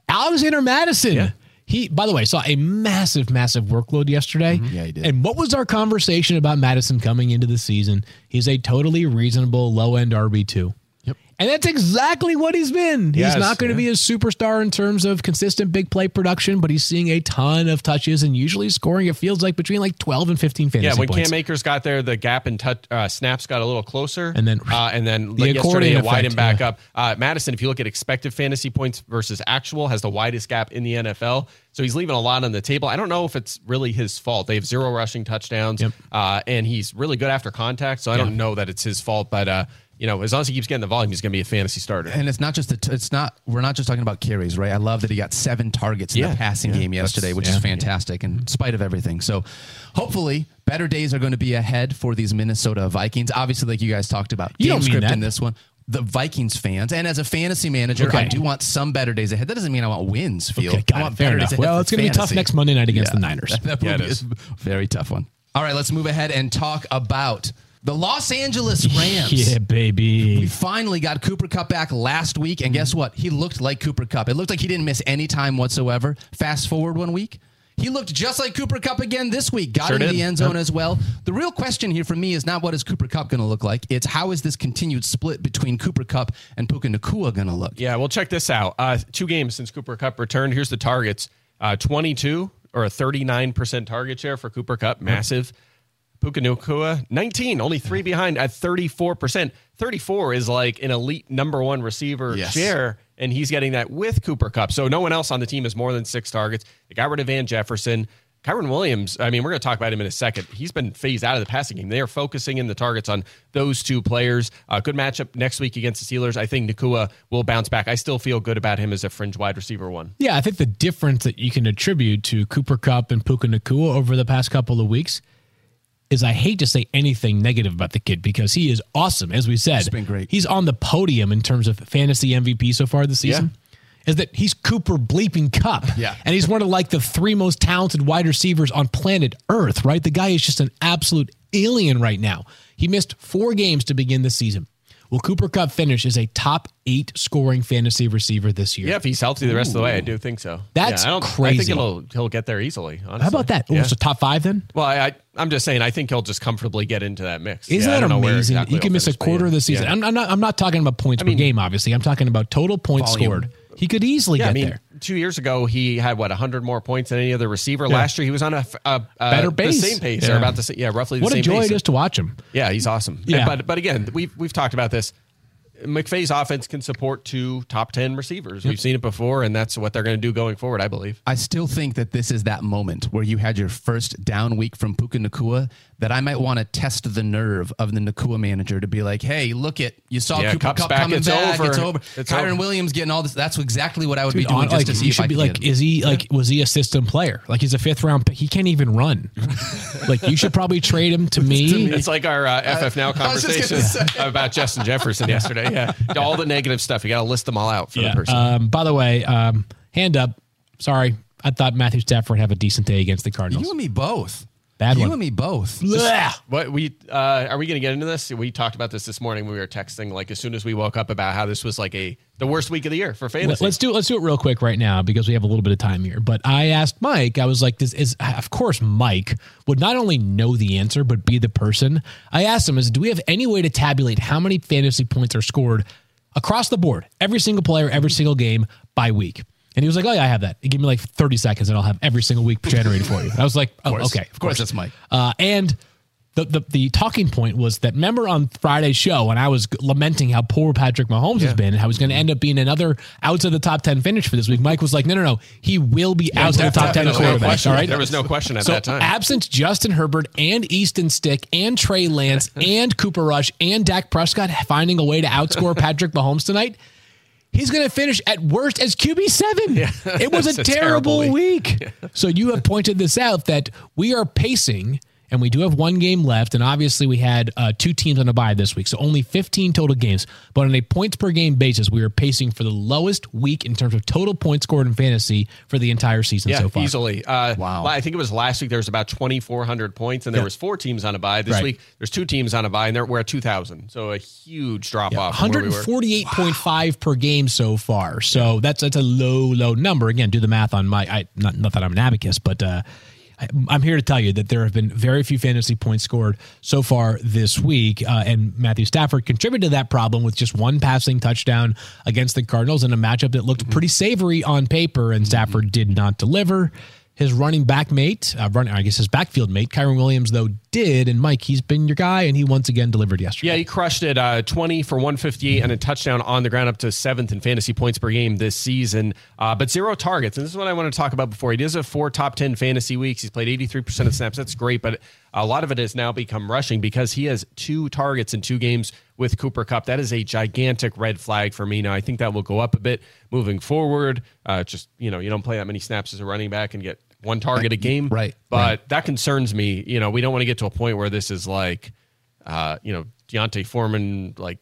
C: Alexander Mattison.
D: Yeah.
C: He, by the way, saw a massive, massive workload yesterday. Mm-hmm.
B: Yeah, he did.
C: And what was our conversation about Mattison coming into the season? He's a totally reasonable low end RB2. And that's exactly what he's been. He's
D: Yes,
C: not going to be a superstar in terms of consistent big play production, but he's seeing a ton of touches and usually scoring, it feels like, between like 12 and 15 fantasy points.
D: Yeah, when
C: points.
D: Cam Akers got there, the gap in touch, uh, snaps got a little closer,
C: And then-
D: uh, and then
C: The
D: like yesterday it widened back
C: yeah.
D: up. Uh, Mattison, if you look at expected fantasy points versus actual, has the widest gap in the NFL. So he's leaving a lot on the table. I don't know if it's really his fault. They have zero rushing touchdowns,
C: Yep.
D: uh, and he's really good after contact. So I don't know that it's his fault, but. You know, as long as he keeps getting the volume, he's going to be a fantasy starter.
B: And it's not just the t- it's not we're not just talking about carries, right? I love that he got seven targets in
D: Yeah,
B: the passing
D: yeah,
B: game yesterday, which
C: yeah.
B: is fantastic in spite of everything. So hopefully better days are going to be ahead for these Minnesota Vikings. Obviously, like you guys talked about,
C: You
B: game script
C: that.
B: in this one. The Vikings fans, and as a fantasy manager,
C: Okay.
B: I do want some better days ahead. That doesn't mean I want wins. Field.
C: Okay,
B: I want
C: Fair
B: better days ahead
C: Well, it's going to be tough next Monday night against the Niners. [laughs]
B: That
D: Yeah,
B: will
D: it is.
B: a very tough one. All right, let's move ahead and talk about the Los Angeles [laughs] Rams.
C: Yeah, baby.
B: We finally got Cooper Kupp back last week, and guess what? He looked like Cooper Kupp. It looked like he didn't miss any time whatsoever. Fast forward one week, he looked just like Cooper Kupp again this week. Got
D: Sure
B: into
D: did.
B: the end zone as well. The real question here for me is not what is Cooper Kupp going to look like. It's how is this continued split between Cooper Kupp and Puka Nacua going to look?
D: Yeah, well, check this out. Uh, two games since Cooper Kupp returned. Here's the targets: uh, 22 or a 39 percent target share for Cooper Kupp, massive. Puka Nacua, 19, only three behind at 34 percent. 34 is like an elite number one receiver
B: Yes.
D: share, and he's getting that with Cooper Kupp. So no one else on the team has more than six targets. They got rid of Van Jefferson. Kyren Williams, I mean, we're going to talk about him in a second. He's been phased out of the passing game. They are focusing in the targets on those two players. Uh, good matchup next week against the Steelers. I think Nacua will bounce back. I still feel good about him as a fringe wide receiver one.
C: Yeah, I think the difference that you can attribute to Cooper Kupp and Puka Nacua over the past couple of weeks is I hate to say anything negative about the kid because he is awesome. As we said,
B: He's been great.
C: He's on the podium in terms of fantasy MVP so far this season. Is that he's Cooper bleeping Kupp.
B: Yeah.
C: And he's one of like the three most talented wide receivers on planet Earth, right? The guy is just an absolute alien right now. He missed four games to begin the season. Will Cooper Kupp finish as a top eight scoring fantasy receiver this year?
D: Yeah, if he's healthy the rest of the way, I do think so.
C: That's
D: yeah, I don't, I think he'll he'll get there easily. Honestly.
C: How about that? Oh,
D: Yeah.
C: so top five then?
D: Well, I, I I'm just saying. I think he'll just comfortably get into that mix.
C: Isn't
D: Yeah,
C: that
D: don't know where
C: amazing?
D: exactly
C: you can miss a quarter of the season.
D: Yeah.
C: I'm, I'm not. I'm not talking about points per
D: mean-
C: game. Obviously, I'm talking about total points
B: Volume.
C: scored. He could easily
D: Yeah,
C: get
D: I mean,
C: there.
D: Two years ago he had what 100 more points than any other receiver. Last year he was on a
C: Better
D: the
C: pace.
D: same pace
C: Yeah.
D: or about the same, yeah, roughly the
C: What a joy
D: pace.
C: it is to watch him.
D: Yeah, he's awesome.
C: Yeah.
D: And- but but again, we've we've talked about this. McVay's offense can support two top 10 receivers. We've seen it before, and that's what they're going to do going forward, I believe.
B: I still think that this is that moment where you had your first down week from Puka Nakua that I might want to test the nerve of the Nacua manager to be like, hey, look at you saw
D: Yeah,
B: Cooper
D: Kupp's
B: Kupp
D: back,
B: coming
D: it's
B: back,
D: over.
B: it's over.
D: It's
B: Kyron
D: over.
B: Williams getting all this. That's exactly what I would be doing
C: on-
B: just
C: like,
B: to see
C: you
B: if
C: should
B: I
C: be like, is he like was he a system player? Like he's a fifth round pick. He can't even run. [laughs] like you should probably trade him to [laughs] me.
D: It's like our uh, FF Now [laughs]
B: I
D: conversation about Justin Jefferson yesterday. Yeah. All the negative stuff. You got to list them all out for
C: Yeah.
D: the person.
C: Um, by the way, um, hand up. Sorry, I thought Matthew Stafford would have a decent day against the Cardinals.
B: You and me both.
C: Bad
B: you
C: one.
B: and me both.
C: Blah.
D: What we uh, are we going to get into this? We talked about this this morning when we were texting. Like as soon as we woke up, about how this was like a the worst week of the year for fantasy.
C: Let's do let's do it real quick right now because we have a little bit of time here. But I asked Mike. I was like, "This is of course Mike would not only know the answer but be the person." I asked him, "Is do we have any way to tabulate how many fantasy points are scored across the board, every single player, every single game by week?" And he was like, "Oh yeah, I have that. Give me like thirty seconds, and I'll have every single week generated for you." I was like, [laughs] "Oh,
B: course.
C: okay,
B: Of course, that's Mike.
C: uh, and the, the the talking point was that remember on Friday's show when I was lamenting how poor Patrick Mahomes has been and how he's going to end up being another outside the top ten finish for this week. Mike was like, no, no, no, he will be outside the top ten
D: There was no
C: quarterback.
D: question.
C: All right,
D: There was no question at
C: so
D: that time.
C: absent Justin Herbert and Easton Stick and Trey Lance [laughs] and Cooper Rush and Dak Prescott finding a way to outscore [laughs] Patrick Mahomes tonight. He's going to finish at worst as QB seven. It was [laughs] a,
D: a
C: terrible,
D: terrible
C: week. So you have pointed this out that we are pacing, and we do have one game left, and obviously we had uh, two teams on a bye this week, so only 15 total games. But on a points per game basis, we are pacing for the lowest week in terms of total points scored in fantasy for the entire season
D: yeah,
C: so far.
D: easily. Uh,
B: Wow.
D: I think it was last week. There was about twenty four hundred points, and there
C: Yeah.
D: was four teams on a bye. This
C: Right.
D: week, there's two teams on a bye, and they're, we're at two thousand. So a huge drop off. from where we were.
C: 148.5 per game so far. So that's that's a low, low number. Again, do the math on my. I not not that I'm an abacus, but uh, I, I'm here to tell you that there have been very few fantasy points scored so far this week, uh, and Matthew Stafford contributed to that problem with just one passing touchdown against the Cardinals in a matchup that looked pretty savory on paper, and Stafford did not deliver. His running back mate, uh, run, I guess his backfield mate, Kyren Williams, though, did. And Mike, he's been your guy, and he once again delivered yesterday.
D: Yeah, he crushed it. Uh, 20 for 158 and a touchdown on the ground, up to seventh in fantasy points per game this season, uh, but zero targets. And this is what I want to talk about before. He does have four top 10 fantasy weeks. He's played 83% of snaps. That's great. But A lot of it has now become rushing because he has two targets in two games with Cooper Kupp. That is a gigantic red flag for me. Now, I think that will go up a bit moving forward. Uh, just, you know, you don't play that many snaps as a running back and get one target a game.
B: Right,
D: But
B: right.
D: that concerns me. You know, we don't want to get to a point where this is like, uh, you know, D'Onta Foreman, like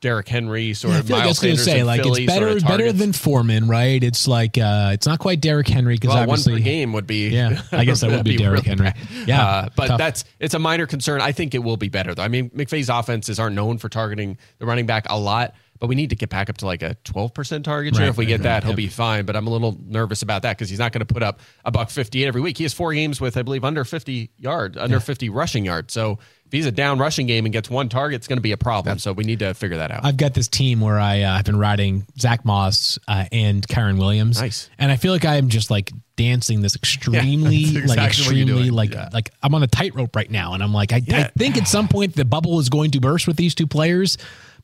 D: Derrick Henry, sort
C: I
D: of
C: feel like I was going to say like
D: Philly
C: it's
D: sort
C: better
D: of
C: better than Foreman, right? It's like uh it's not quite Derrick Henry because
D: well, one per game would be. [laughs]
C: Yeah, [laughs] I guess that would be Derrick
D: really
C: Henry.
D: bad.
C: Yeah,
D: Uh, but
C: tough.
D: that's it's a minor concern. I think it will be better though. I mean, McVay's offenses aren't known for targeting the running back a lot, but we need to get back up to like a twelve percent target share.
C: Right,
D: if we
C: right,
D: get
C: right,
D: that, he'll
C: yep.
D: be fine. But I'm a little nervous about that because he's not going to put up a buck fifty eight every week. He has four games with I believe under fifty yards, under fifty rushing yards. So if he's a down rushing game and gets one target, it's going to be a problem. so we need to figure that out.
C: I've got this team where I uh, I've been riding Zack Moss uh, and Kyren Williams.
D: Nice.
C: and I feel like I'm just like dancing this [laughs] extremely, like
B: exactly you're
C: extremely, like
B: Yeah.
C: like I'm on a tightrope right now, and I'm like, I, I think at some point the bubble is going to burst with these two players,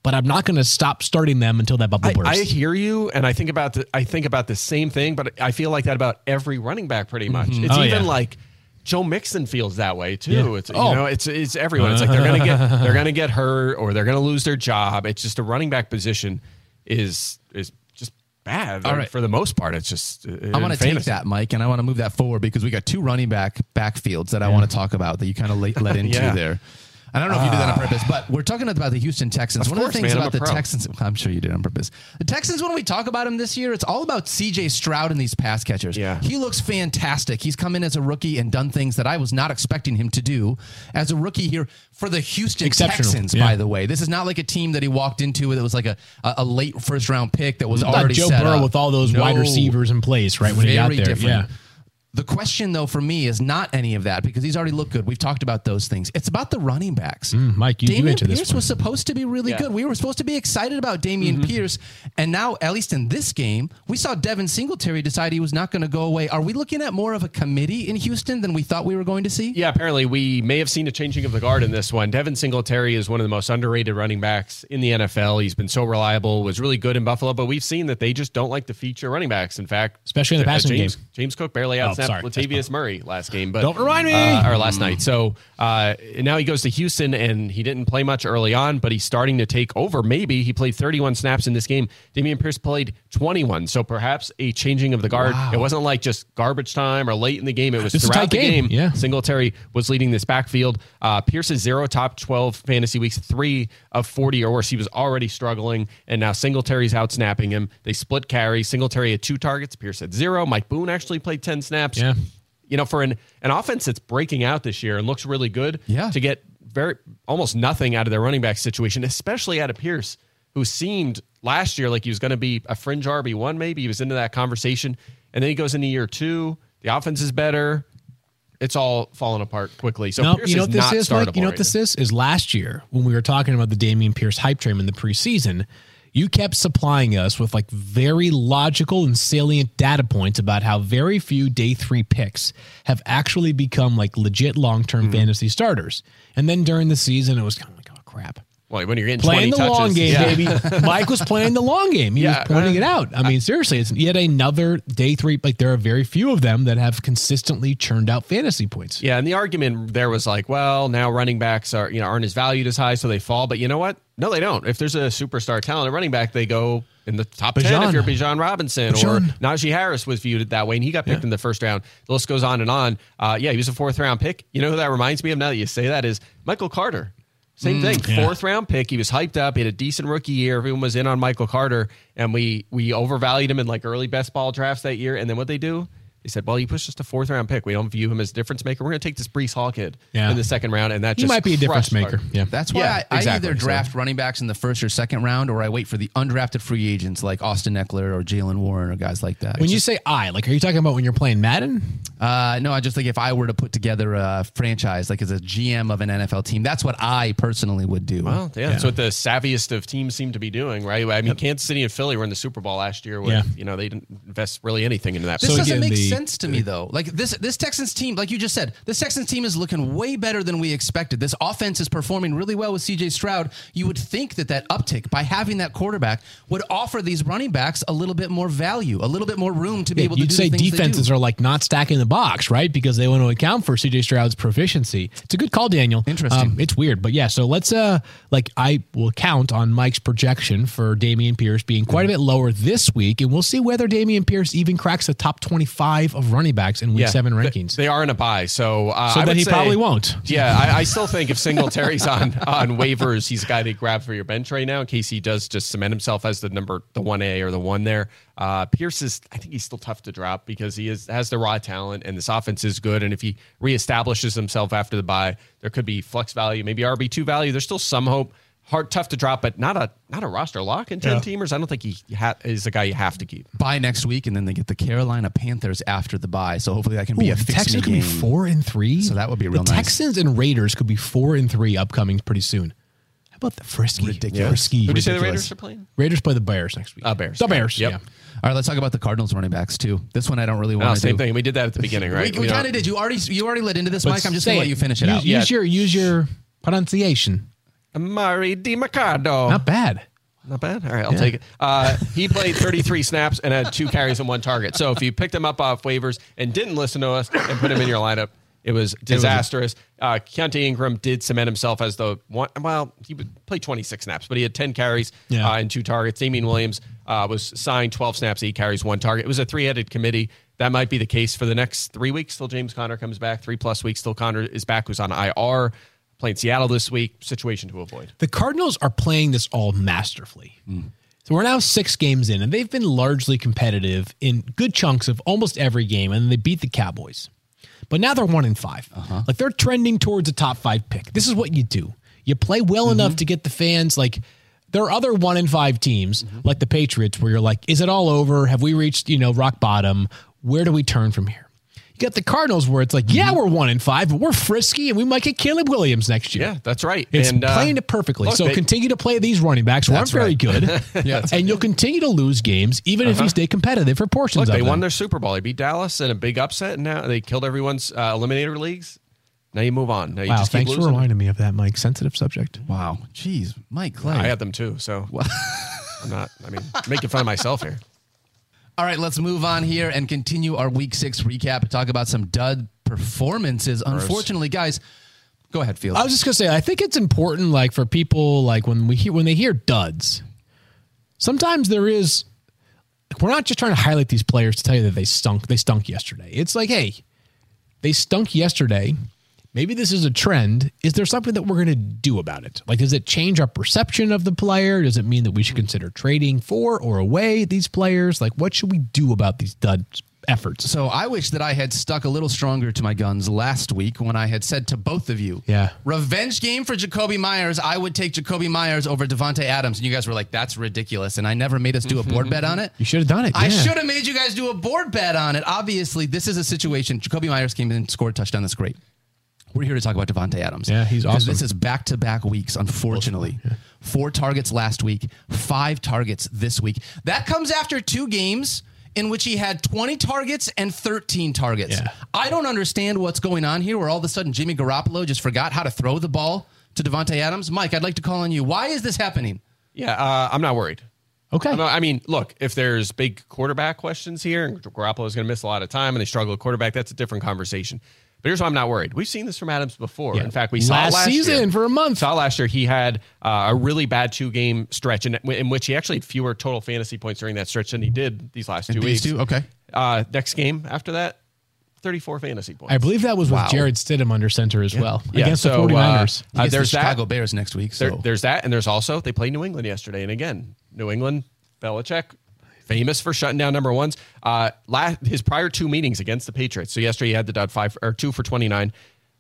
C: but I'm not going to stop starting them until that bubble
D: I,
C: bursts.
D: I hear you, and I think about the I think about the same thing, but I feel like that about every running back pretty much. It's
C: Oh,
D: even
C: yeah.
D: like Joe Mixon feels that way too.
C: Yeah.
D: It's
C: Oh.
D: you know, it's it's everyone. It's like they're gonna get [laughs] they're gonna get hurt or they're gonna lose their job. It's just a running back position is is just bad.
B: All right.
D: for the most part, it's just. uh,
B: I want to take that, Mike, and I want to move that forward because we got two running back backfields that I want to talk about that you kind of let, let [laughs] into
D: Yeah.
B: there. I don't know if you did that on ah. purpose, but we're talking about the Houston Texans.
D: Of
B: one
D: course,
B: of the things
D: man, I'm
B: about
D: a
B: the
D: pro.
B: Texans, I'm sure you did on purpose. The Texans, when we talk about them this year, it's all about CJ Stroud and these pass catchers.
D: Yeah.
B: He looks fantastic. He's come in as a rookie and done things that I was not expecting him to do as a rookie here for the Houston
C: Exceptional,
B: Texans,
C: yeah.
B: by the way. This is not like a team that he walked into that was like a, a, a late first round pick that was
C: Not
B: already
C: Joe
B: set
C: Burrow
B: up.
C: with all those wide receivers in place, right when he got
B: Very
C: there.
B: different.
C: Yeah.
B: The question, though, for me is not any of that because he's already looked good. We've talked about those things. It's about the running backs.
C: Mm, Mike, you- you
B: Dameon
C: into this
B: Pierce
C: one.
B: was supposed to be really
D: Yeah. Mm-hmm.
B: good. We were supposed to be excited about Dameon Pierce, and now, at least in this game, we saw Devin Singletary decide he was not going to go away. Are we looking at more of a committee in Houston than we thought we were going to see?
D: Yeah, apparently we may have seen a changing of the guard in this one. Devin Singletary is one of the most underrated running backs in the NFL. He's been so reliable, was really good in Buffalo, but we've seen that they just don't like to feature running backs. In fact,
C: Especially in the
D: uh,
C: passing
D: James,
C: game.
D: James Cook barely
C: Oh,
D: outsnapped
C: sorry.
D: Latavius Murray last game, but
C: Don't remind me.
D: uh, or last night. So uh, now he goes to Houston, and he didn't play much early on, but he's starting to take over. Maybe he played 31 snaps in this game. Dameon Pierce played 21, so perhaps a changing of the guard. It wasn't like just garbage time or late in the game. It was
C: This is
D: throughout the
C: game.
D: game.
C: Yeah.
D: Singletary was leading this backfield. Uh, Pierce's zero top 12 fantasy weeks, three of 40 or worse. He was already struggling, and now Singletary's out snapping him. They split carries. Singletary had two targets. Pierce had zero. Mike Boone actually played 10 snaps.
C: Yeah.
D: You know, for an, an offense that's breaking out this year and looks really good,
B: Yeah.
D: to get very almost nothing out of their running back situation, especially out of Pierce, who seemed last year like he was going to be a fringe RB one. Maybe he was into that conversation, and then he goes into year two. The offense is better. It's all falling apart quickly. So
C: No,
D: Pierce
C: you know what this is, Mike? You know what this
D: now.
C: is? Is last year when we were talking about the Dameon Pierce hype train in the preseason, you kept supplying us with like very logical and salient data points about how very few day three picks have actually become like legit long
D: Mm-hmm.
C: term fantasy starters. And then during the season, it was kind of like, oh crap.
D: Well, when you're getting
C: Playing
D: 20
C: the
D: touches,
C: long game,
D: yeah.
C: baby. [laughs] Mike was playing the long game. He
D: Yeah,
C: was pointing
D: uh,
C: it out. I mean, seriously, it's yet another day three. Like there are very few of them that have consistently churned out fantasy points.
D: Yeah, and the argument there was like, well, now running backs are you know aren't as valued as high, so they fall. But you know what? No, they don't. If there's a superstar talent running back, they go in the top ten. If you're Bijan Robinson or
C: Bijan.
D: Najee Harris was viewed it that way, and he got picked in the first round. The list goes on and on. Uh, yeah, he was a fourth round pick. You know who that reminds me of? Now that you say that is Michael Carter. Same thing,
C: Mm, yeah.
D: fourth round pick. He was hyped up. He had a decent rookie year. Everyone was in on Michael Carter, and we we overvalued him in like early best ball drafts that year. And then what they do? They said, "Well, you pushed us a fourth round pick. We don't view him as a difference maker. We're going to take this Breece Hall kid
C: Yeah.
D: in the second round, and that
C: He
D: just
C: might be a difference maker.
D: Carter.
C: Yeah.
B: That's why
D: Yeah,
B: I, I
D: exactly.
B: either
D: So-
B: draft running backs in the first or second round, or I wait for the undrafted free agents like Austin Ekeler or Jaylen Warren or guys like that.
C: When you say I, like, are you talking about when you're playing Madden?
B: Uh, no, I just think if I were to put together a franchise, like as a GM of an NFL team, that's what I personally would do.
D: Well, yeah, that's what the savviest of teams seem to be doing, right? I mean, Kansas City and Philly were in the Super Bowl last year. With
C: Yeah.
D: you know they didn't invest really anything into that.
B: this
C: So
B: doesn't
C: again,
B: make
C: the-
B: sense to me though. Like this this Texans team, like you just said, this Texans team is looking way better than we expected. This offense is performing really well with CJ Stroud. You would think that that uptick by having that quarterback would offer these running backs a little bit more value, a little bit more room to be able to
C: You'd
B: do
C: say
B: the things they
C: defenses are like not stacking the box, right? Because they want to account for CJ Stroud's proficiency. It's a good call, Daniel. Um,
B: Interesting.
C: it's weird, but yeah. So let's uh, like I will count on Mike's projection for Dameon Pierce being quite a bit lower this week, and we'll see whether Dameon Pierce even cracks the top twenty-five of running backs in Week
D: Yeah,
C: Seven rankings.
D: They are in a buy, so uh,
C: So
D: I
C: then he
D: say-
C: probably won't.
D: Yeah, [laughs] I, I still think if Singletary's on on waivers, he's a guy to grab for your bench right now in case he does just cement himself as the number the one A or the one there. Uh, Pierce is, I think he's still tough to drop because he is has the raw talent and this offense is good. And if he reestablishes himself after the bye, there could be flex value, maybe RB two value. There's still some hope. Hard, tough to drop, but not a not a roster lock in ten teamers. I don't think he ha- is a guy you have to keep.
B: Buy next week, and then they get the Carolina Panthers after the buy. So hopefully that can be
C: Ooh,
B: a
C: the
B: fix
C: Texans
B: me
C: could be four and three.
B: So that would be real
C: the
B: nice.
C: Texans and Raiders could be four and three upcoming pretty soon. How about the frisky?
B: Ridiculous.
C: Frisky.
D: Who do you say the Raiders are playing?
C: Raiders play the Bears next week.
D: Uh, Bears.
C: The Bears.
D: Yep.
C: Yeah.
B: All right, let's talk about the Cardinals running backs too. This one I don't really
D: No,
B: want to
D: same
B: do.
D: thing. We did that at the [laughs] beginning, right?
B: We, we
D: don't-
B: kind of did. You already you already led into this,
C: But
B: Mike. I'm just gonna let you finish it
C: use,
B: out.
C: Use
D: Yeah.
C: your use your pronunciation.
D: Emari Demercado.
C: Not bad.
D: Not bad. All right, I'll take it. Uh, he played 33 [laughs] snaps and had two carries and one target. So if you picked him up off waivers and didn't listen to us and put him in your lineup, it was disastrous. Uh, Keaontay Ingram did cement himself as the one. Well, he would play 26 snaps, but he had 10 carries
C: Yeah.
D: uh, and two targets. Damien Williams uh, was signed 12 snaps, eight carries, one target. It was a three-headed committee. That might be the case for the next three weeks till James Conner comes back. Three plus weeks till Conner is back. Who's on IR, playing Seattle this week. Situation to avoid.
C: The Cardinals are playing this all masterfully. So we're now six games in, and they've been largely competitive in good chunks of almost every game, and they beat the Cowboys. But now they're one in 5 uh-huh. Like they're trending towards a top five pick. This is what you do. You play well enough mm-hmm. to get the fans like. There are other one in five teams mm-hmm. like the Patriots where you're like, is it all over? Have we reached you know rock bottom? Where do we turn from here? You got the Cardinals where it's like, yeah, we're one in five, but we're frisky and we might get Caleb Williams next year.
D: Yeah, that's right.
C: It's
D: and, uh,
C: playing it perfectly.
D: look,
C: so
D: they-
C: continue to play these running backs who aren't very [laughs]
B: right.
C: good.
B: Yeah, that's
C: and you'll continue to lose games even if you stay competitive for portions
D: Uh-huh. Look,
C: of
D: they
C: them.
D: won their Super Bowl. They beat Dallas in a big upset, and now they killed everyone's uh, eliminator leagues. Now you move on. Now you
C: wow,
D: just keep
C: thanks for reminding me of that, Mike. Sensitive subject.
B: Wow, jeez, Mike Clay.
D: I had them too, so I'm not. I mean, making fun of myself here. [laughs]
B: All right, let's move on here and continue our week six recap and talk about some dud performances. Unfortunately, guys, go ahead, Field.
C: I was just gonna say, I think it's important, like for people, like when we hear when they hear duds, sometimes there is. We're not just trying to highlight these players to tell you that they stunk. They stunk yesterday. It's like, hey, they stunk yesterday. Maybe this is a trend. Is there something that we're going to do about it? Like, does it change our perception of the player? Does it mean that we should consider trading for or away these players? Like, what should we do about these dud efforts?
B: So I wish that I had stuck a little stronger to my guns last week when I had said to both of you,
C: Yeah.
B: revenge game for Jakobi Meyers. I would take Jakobi Meyers over Davante Adams, and you guys were like, "That's ridiculous," and I never made us do a mm-hmm, board mm-hmm. bet on it.
C: You should have done it.
B: I should have made you guys do a board bet on it. Obviously, this is a situation. Jakobi Meyers came in and scored a touchdown. That's great. We're here to talk about Davante Adams.
C: Yeah, he's awesome.
B: This is back to back weeks, unfortunately. Four targets last week, five targets this week. That comes after two games in which he had 20 targets and 13 targets.
C: Yeah.
B: I don't understand what's going on here where all of a sudden Jimmy Garoppolo just forgot how to throw the ball to Davante Adams. Mike, I'd like to call on you. Why is this happening?
D: Yeah, uh, I'm not worried.
C: Okay.
D: I'm not- I mean, look, if there's big quarterback questions here, and Garoppolo is going to miss a lot of time, and they struggle at quarterback, that's a different conversation. But here's why I'm not worried. We've seen this from Adams before.
C: Yeah.
D: In fact, we saw
C: Last
D: it last
C: season
D: year.
C: for a month.
D: Saw last year he had uh, a really bad two game stretch in, in which he actually had fewer total fantasy points during that stretch than he did these last two
B: These
D: weeks.
B: two? Okay.
D: Uh, next game after that, 34 fantasy points.
C: I believe that was with
B: Wow.
C: Jarrett Stidham under center as well
D: Yeah,
C: against
D: so,
C: the
D: uh,
C: 49ers.
B: He gets
D: there's
B: the
D: that.
B: Chicago Bears next week. So
D: There, there's that, and there's also they played New England yesterday, and again, New England, Belichick, famous for shutting down number ones. Uh, last, his prior two meetings against the Patriots. So yesterday he had the dud five or two for twenty nine.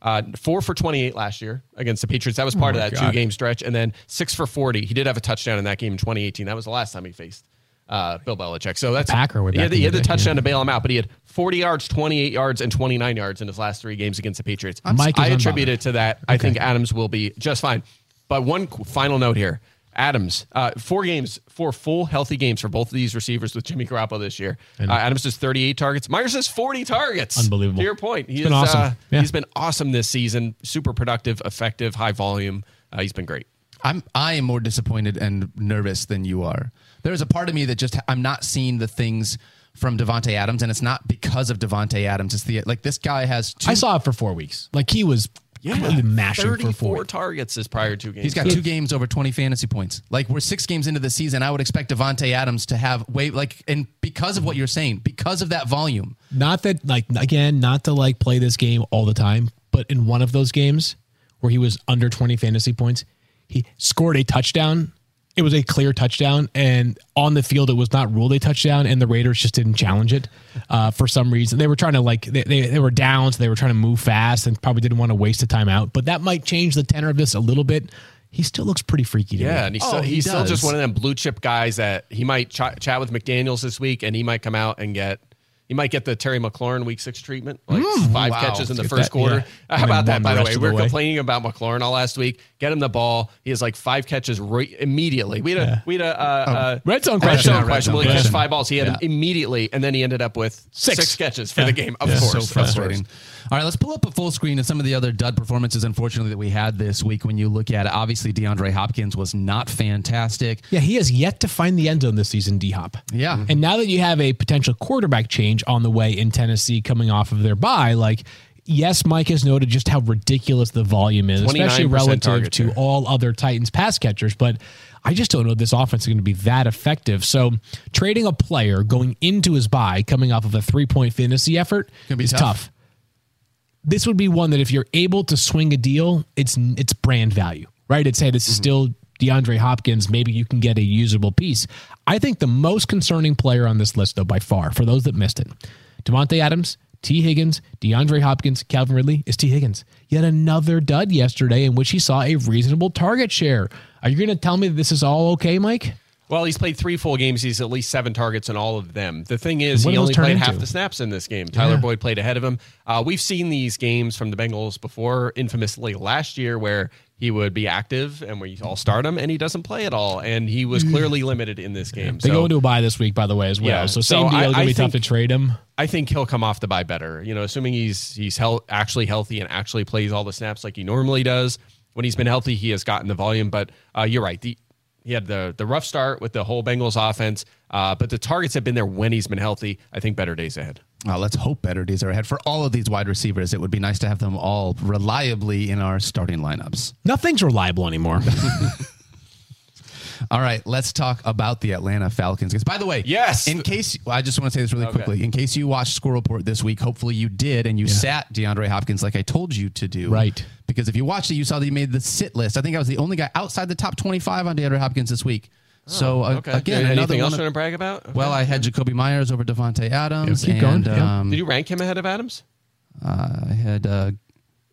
D: Uh, four for 28 last year against the Patriots. That was part of that
C: God.
D: two game stretch. And then six for 40. He did have a touchdown in that game in 2018. That was the last time he faced uh, Bill Belichick. So that's
C: Packer
D: He had, the, he had
C: the day,
D: touchdown
C: yeah.
D: to bail him out, but he had 40 yards, 28 yards, and 29 yards in his last three games against the Patriots.
C: Mike
D: I attribute it to that. I think Adams will be just fine. But one final note here. Adams, uh, four games, four full healthy games for both of these receivers with Jimmy Garoppolo this year. Uh, Adams has 38 targets. Meyers has 40 targets.
C: Unbelievable.
D: To your point, he's
C: been awesome.
D: Uh,
C: yeah.
D: He's been awesome this season. Super productive, effective, high volume. Uh, he's been great.
B: I'm I am more disappointed and nervous than you are. There's a part of me that just I'm not seeing the things from Davante Adams, and it's not because of Davante Adams. It's the like this guy has two,
C: I saw it for four weeks. Like he was completely mashing for four.
D: targets this prior two games.
B: He's got two games over 20 fantasy points. Like we're six games into the season, I would expect Davante Adams to have way like and because of what you're saying, because of that volume.
C: Not that like again, not to like play this game all the time, but in one of those games where he was under 20 fantasy points, he scored a touchdown. It was a clear touchdown, and on the field, it was not ruled a touchdown, and the Raiders just didn't challenge it uh, for some reason. They were trying to like they, they, they were down, so they were trying to move fast, and probably didn't want to waste a timeout. But that might change the tenor of this a little bit. He still looks pretty freaky to me.
D: Yeah, and he's,
B: Oh,
D: still,
B: he
D: he's still just one of them blue chip guys that he might ch- chat with McDaniels this week, and he might come out and get. He might get the Terry McLaurin week six treatment, like five
B: wow.
D: catches in the
C: Get
D: first
C: that,
D: quarter.
C: yeah.
D: How about that, by
C: the
D: the way?
C: of
D: We
C: the
D: were
C: way.
D: complaining about McLaurin all last week. Get him the ball. He has like five catches right immediately. We had a we had a uh, uh,
C: Red zone
D: red
C: question.
D: zone
B: Red
D: question.
B: zone
D: Well, he catch five balls. He had
B: Yeah.
D: him immediately, and then he ended up with
C: Six.
D: six, catches for
C: Yeah.
D: the game. Of
C: Yeah.
D: course,
B: so
D: of course.
B: frustrating. All right, let's pull up a full screen of some of the other dud performances, unfortunately, that we had this week. When you look at it, obviously DeAndre Hopkins was not fantastic.
C: Yeah, he has yet to find the end zone this season, D Hop.
B: Yeah.
C: And now that you have a potential quarterback change on the way in Tennessee coming off of their bye, like, yes, Mike has noted just how ridiculous the volume is, especially relative to
D: share.
C: all other Titans pass catchers. But I just don't know if this offense is going to be that effective. So trading a player going into his bye, coming off of a three point fantasy effort, is
B: tough.
C: tough. This would be one that if you're able to swing a deal, it's it's brand value, right? It's hey, this is still DeAndre Hopkins. Maybe you can get a usable piece. I think the most concerning player on this list, though, by far, for those that missed it, Davante Adams, Tee Higgins, DeAndre Hopkins, Calvin Ridley is Tee Higgins. Yet another dud yesterday in which he saw a reasonable target share. Are you going to tell me this is all okay, Mike?
D: Well, he's played three full games. He's at least seven targets in all of them. The thing is, he only played half the snaps in this game. Tyler Boyd played ahead of him. Uh, we've seen these games from the Bengals before, infamously last year, where he would be active and we all start him, and he doesn't play at all. And he was clearly limited in this game.
C: They
D: so
C: go into a buy this week, by the way, as well.
D: Yeah,
C: So
D: so
C: same deal.
D: I-
C: It's going
D: I
C: to be tough to trade him.
D: I think he'll come off the buy better. You know, assuming he's he's hel- actually healthy and actually plays all the snaps like he normally does. When he's been healthy, he has gotten the volume. But uh, you're right. The, he had the the rough start with the whole Bengals offense, uh, but the targets have been there when he's been healthy. I think better days ahead.
B: Uh, let's hope better days are ahead for all of these wide receivers. It would be nice to have them all reliably in our starting lineups.
C: Nothing's reliable anymore. [laughs]
B: All right, let's talk about the Atlanta Falcons. Because, by the way,
D: Yes.
B: In case I just want to say this really
D: Okay.
B: quickly. In case you watched Score Report this week, hopefully you did, and you sat DeAndre Hopkins like I told you to do.
C: Right.
B: Because if you watched it, you saw that he made the sit list. I think I was the only guy outside the top twenty-five on DeAndre Hopkins this week. So uh,
D: Okay.
B: again, another
D: anything else you want to brag about? Okay.
B: well, I had Jakobi Meyers over Davante Adams,
C: Yeah, keep
B: and
C: going. Yeah.
B: um,
D: did you rank him ahead of Adams?
B: I had uh,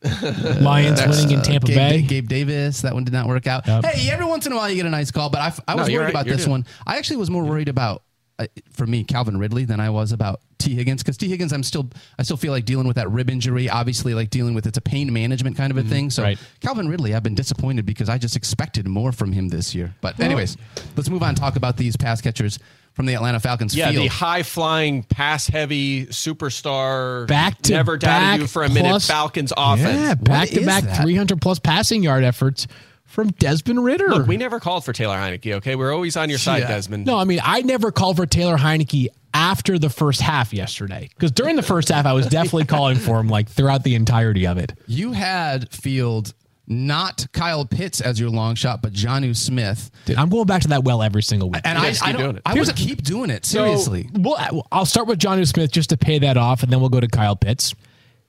B: [laughs]
C: Lions winning in Tampa
B: Gabe,
C: Bay.
B: Gabe Davis. That one did not work out.
C: Yep.
B: Hey, every once in a while you get a nice call, but I, I was
D: you're
B: worried
D: right.
B: about
D: You're
B: this
D: good.
B: one. I actually was more worried about, uh, for me, Calvin Ridley than I was about Tee Higgins because Tee Higgins, I'm still, I still feel like dealing with that rib injury. Obviously, like dealing with it's a pain management kind of a thing. So
C: Right.
B: Calvin Ridley, I've been disappointed because I just expected more from him this year. But anyways, let's move on. and Talk about these pass catchers from the Atlanta Falcons.
D: Yeah,
B: field.
D: the high flying, pass heavy superstar.
C: Back to
D: never doubted
C: back
D: you for a minute.
C: plus-
D: Falcons offense.
C: Yeah, back to back
B: that?
C: 300 plus passing yard efforts from Desmond Ridder.
D: Look, we never called for Taylor Heinicke. Okay, we're always on your side,
B: Yeah.
D: Desmond.
C: no, I mean, I never called for Taylor Heinicke after the first half yesterday because during the first half, I was definitely calling for him like throughout the entirety of it.
B: You had field not Kyle Pitts as your long shot, but Jonnu Smith.
C: Dude, I'm going back to that well every single week.
B: And I,
D: guys
B: I,
D: keep
B: don't-
D: doing it.
B: I would
C: a-
B: keep doing it.
C: So,
B: Seriously.
C: well, I'll start with Jonnu Smith just to pay that off, and then we'll go to Kyle Pitts.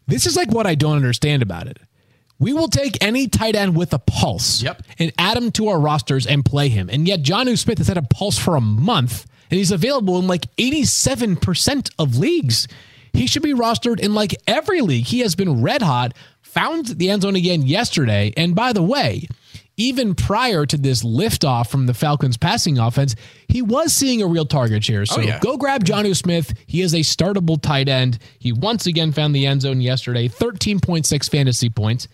C: This is like what I don't understand about it. We will take any tight end with a pulse
B: Yep.
C: and add him to our rosters and play him. And yet, Jonnu Smith has had a pulse for a month, and he's available in like 87% of leagues. He should be rostered in like every league. He has been red hot, found the end zone again yesterday. And by the way, even prior to this liftoff from the Falcons passing offense, he was seeing a real target share. So oh,
D: yeah.
C: go grab Jonnu Smith. He is a startable tight end. He once again found the end zone yesterday, 13.6 fantasy points.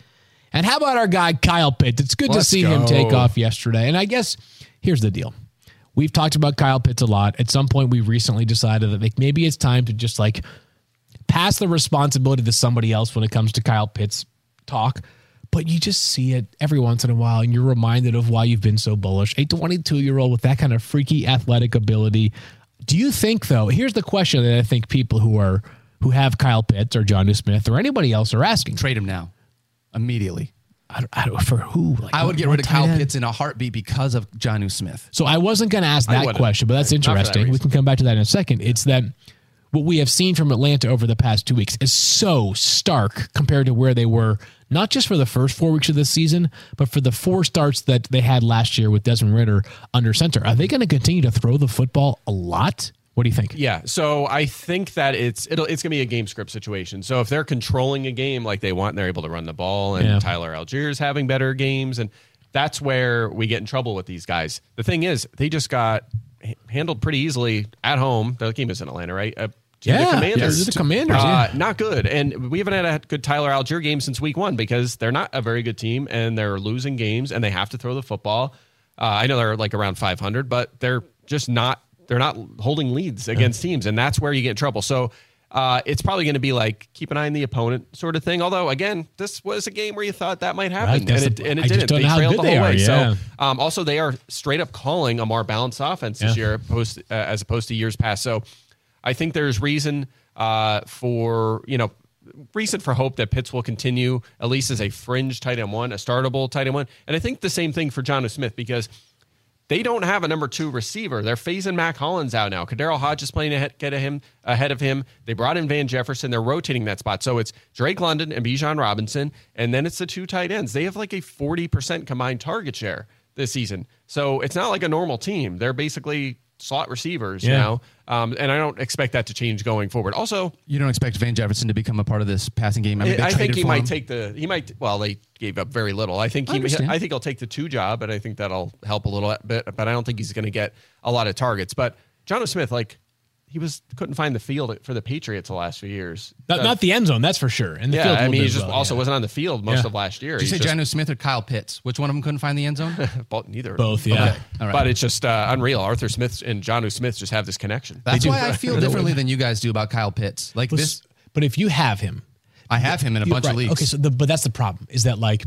C: And how about our guy Kyle Pitts? It's good to
B: Let's
C: see him take off yesterday. And I guess Here's the deal. We've talked about Kyle Pitts a lot. At some point, we recently decided that like maybe it's time to just like pass the responsibility to somebody else when it comes to Kyle Pitts talk. But you just see it every once in a while, and you're reminded of why you've been so bullish. A 22 year old with that kind of freaky athletic ability. Do you think, though? Here's the question that I think people who are who have Kyle Pitts or Jonnu Smith or anybody else are asking.
B: Trade him now, immediately.
C: I don't, I don't, for who? Like,
B: I would get rid of Kyle? Pitts in a heartbeat because of Jonnu Smith.
C: So I wasn't going to ask that question, but that's
D: for that
C: interesting. we can come back to that in a second. It's that what we have seen from Atlanta over the past two weeks is so stark compared to where they were, not just for the first four weeks of this season, but for the four starts that they had last year with Desmond Ridder under center. Are they going to continue to throw the football a lot? What do you think?
D: Yeah, so I think that it's it'll it's gonna be a game script situation. So if they're controlling a game like they want, and they're able to run the ball, and
C: Yeah.
D: Tyler Allgeier's having better games, and that's where we get in trouble with these guys. The thing is, they just got handled pretty easily at home. The game is in Atlanta, right? Uh,
C: Yeah,
D: the Commanders.
C: yeah, the Commanders,
D: Uh,
C: yeah.
D: Not good, and we haven't had a good Tyler Allgeier game since week one because they're not a very good team, and they're losing games, and they have to throw the football. Uh, I know they're like around 500, but they're just not they're not holding leads against teams, and that's where you get in trouble. So uh, it's probably going to be like keep an eye on the opponent sort of thing. Although again, this was a game where you thought that might happen,
C: Right,
D: and it,
C: the-
D: and it
C: just
D: didn't. They trailed
C: good
D: the whole
C: are,
D: way.
C: yeah.
D: So um, also they are straight up calling a more balanced offense this
C: Yeah.
D: year, opposed, uh, as opposed to years past. So I think there's reason uh, for you know reason for hope that Pitts will continue at least as a fringe tight end one, a startable tight end one, and I think the same thing for Jonnu Smith because they don't have a number two receiver. They're phasing Mack Hollins out now. KhaDarel Hodge is playing ahead, get of him ahead of him. They brought in Van Jefferson. They're rotating that spot. So it's Drake London and Bijan Robinson, and then it's the two tight ends. They have like a forty percent combined target share this season. So it's not like a normal team. They're basically slot receivers
C: Yeah.
D: now, um, and I don't expect that to change going forward. Also,
B: You don't expect Van Jefferson to become a part of this passing game. I, mean,
D: I, think he might
B: him.
D: take the he might well they gave up very little. I think he
B: understand.
D: I think he'll take the two job, and I think that'll help a little bit. But I don't think he's going to get a lot of targets. But Jonnu Smith, like he was couldn't find the field for the Patriots the last few years.
C: Not,
D: Uh,
C: not the end zone, that's for sure. And the
D: yeah,
C: field a
D: I
C: little
D: mean he just
C: well,
D: also
C: yeah.
D: wasn't on the field most
C: Yeah.
D: of last year.
B: Did you
D: He's
B: say
D: just-
B: Jonnu Smith or Kyle Pitts? Which one of them couldn't find the end zone? [laughs]
D: Both, neither.
C: Both, yeah.
B: Okay. All right.
D: But it's just uh, unreal. Arthur Smith and Jonnu Smith just have this connection.
B: That's why I feel [laughs] differently than you guys do about Kyle Pitts. Like this,
C: But if you have him,
B: I have him in a bunch
C: right.
B: of leagues.
C: Okay, so the, but that's the problem is that like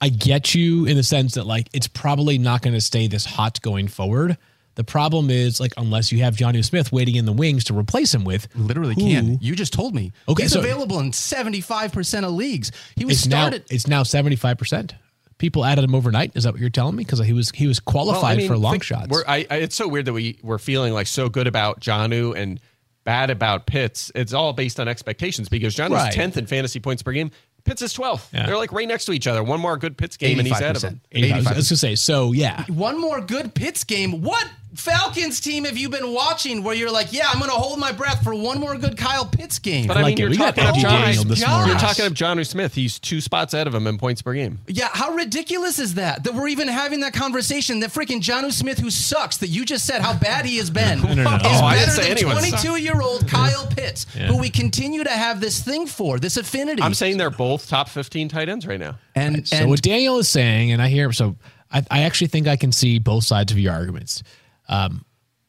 C: I get you in the sense that like it's probably not going to stay this hot going forward. The problem is like unless you have Jonnu Smith waiting in the wings to replace him with,
B: Literally
C: who
B: can. You just told me.
C: Okay,
B: He's
C: so-
B: available in 75% of leagues. He was
C: It's now
B: started.
C: it's now seventy five percent. People added him overnight. Is that what you're telling me? Because he was he was qualified
D: Well, I mean,
C: for long
D: think-
C: shots.
D: We're, I, I, it's so weird that we we're feeling like so good about Jonnu and bad about Pitts. It's all based on expectations because Jonnu's
C: Right.
D: tenth in fantasy points per game. Pitts is twelfth.
C: Yeah.
D: They're like right next to each other. One more good Pitts game and he's ahead of
B: 85%.
D: him.
C: 85. I was
B: 85%.
C: going to say so. Yeah,
B: One more good Pitts game. What Falcons team have you been watching where you're like, yeah, I'm going to hold my breath for one more good Kyle Pitts game?
D: But I,
C: like
D: mean,
C: it.
D: you're talking of
C: Andy
D: John.
C: Daniel this
B: gosh.
C: morning.
D: You're talking of Jonnu Smith. He's two spots ahead of him in points per game.
B: yeah, how ridiculous is that? That we're even having that conversation. That freaking Jonnu Smith, who sucks, that you just said how bad he has been, [laughs]
C: no, no.
B: is
D: Oh,
B: better
D: say
B: than 22 year old Kyle Pitts, who we continue to have this thing for, this affinity.
D: I'm saying they're both top 15 tight ends right now.
B: and,
C: So
B: and
C: what Daniel is saying, and I hear him, so I, I actually think I can see both sides of your arguments. Um,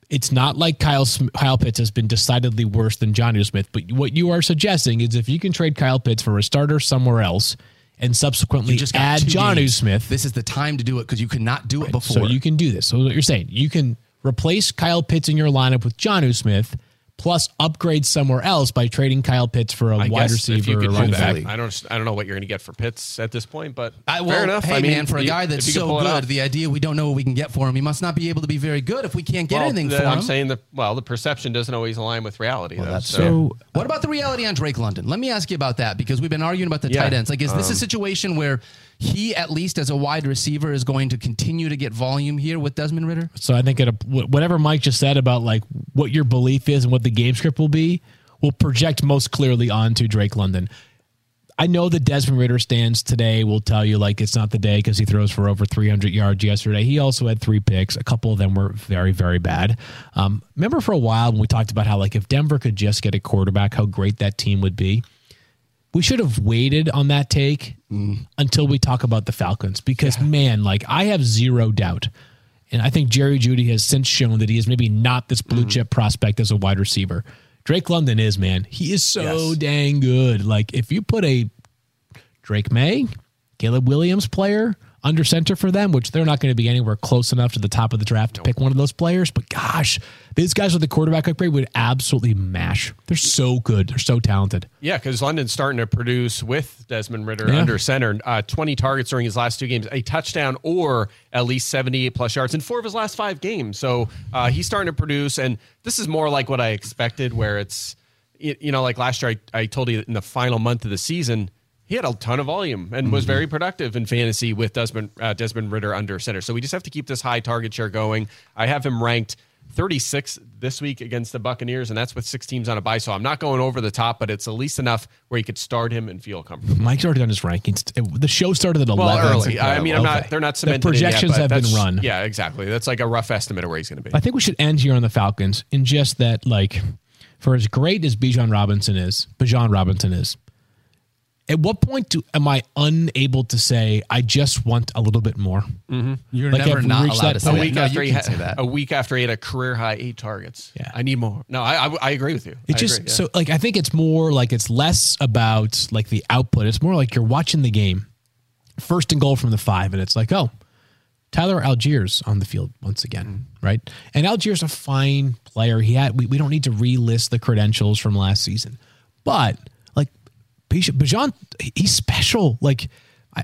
C: it's not like Kyle Kyle Pitts has been decidedly worse than Jonnu Smith, but what you are suggesting is if you can trade Kyle Pitts for a starter somewhere else and subsequently
B: you just
C: add
B: Jonnu.
C: Smith,
B: This is the time to do it because you could not do it before.
C: so you can do this. So what you're saying, you can replace Kyle Pitts in your lineup with Jonnu Smith, plus upgrade somewhere else by trading Kyle Pitts for a
D: I
C: wide
D: guess if you
C: receiver or running back.
D: I don't. I don't know what you're going to get for Pitts at this point, but
B: I, well,
D: fair enough.
B: Hey
D: I mean,
B: man, for a guy that's so good, the idea we don't know what we can get for him, he must not be able to be very good if we can't get
D: well,
B: anything
D: the,
B: for
D: I'm
B: him.
D: saying that. Well, the perception doesn't always align with reality. though,
B: that's
D: so.
C: So
B: What about the reality on Drake London? Let me ask you about that because we've been arguing about the
D: Yeah,
B: tight ends. Like, is this
C: um,
B: a situation where he, at least as a wide receiver, is going to continue to get volume here with Desmond Ridder?
C: So I think wh- whatever Mike just said about like what your belief is and what the game script will be will project most clearly onto Drake London. I know the Desmond Ridder stands today will tell you like it's not the day because he throws for over 300 yards yesterday. He also had three picks. A couple of them were very, very bad. Um, remember for a while when we talked about how like if Denver could just get a quarterback, how great that team would be. We should have waited on that take mm. until we talk about the Falcons because man, like I have zero doubt And I think Jerry Jeudy has since shown that he is maybe not this blue mm-hmm. chip prospect as a wide receiver. Drake London is, man. He is so
D: Yes.
C: dang good. Like if you put a Drake Maye, Caleb Williams player under center for them, which they're not going to be anywhere close enough to the top of the draft to pick one of those players. But gosh, these guys with the quarterback upgrade would absolutely mash. They're so good. They're so talented.
D: Yeah, because London's starting to produce with Desmond Ridder
C: Yeah.
D: under center. Uh, 20 targets during his last two games, a touchdown or at least 78 plus yards in four of his last five games. So uh, he's starting to produce. And this is more like what I expected, where it's, you know, like last year, I, I told you in the final month of the season, he had a ton of volume and was very productive in fantasy with Desmond, uh, Desmond Ridder under center. So we just have to keep this high target share going. I have him ranked 36 this week against the Buccaneers, and that's with six teams on a bye. So I'm not going over the top, but it's at least enough where you could start him and feel comfortable.
C: Mike's already done his rankings. The show started at 11.
D: Well, early. I mean, I'm not. They're not cemented. yet,
C: projections
D: but
C: have been run.
D: Yeah, exactly. That's like a rough estimate of where he's going to be.
C: I think we should end here on the Falcons in just that, like, for as great as Bijan Robinson is, Bijan Robinson is, at what point do am I unable to say I just want a little bit more? Mm-hmm.
B: You're
C: Like,
B: never not allowed
C: that
B: to say
D: a
B: that.
D: week
B: No,
D: after
B: you
D: he
B: can say
D: had
B: that.
D: a week after he had a career high eight targets.
C: Yeah.
D: I need more. No, I I, I agree with you.
C: It
D: I
C: just
D: agree, yeah.
C: so like I think it's more like it's less about like the output. It's more like you're watching the game, first and goal from the five, and it's like, oh, Tyler Allgeier's on the field once again, mm-hmm. right? And Allgeier's a fine player. He had we, we don't need to relist the credentials from last season, but like Bij- Bijan, he's special. Like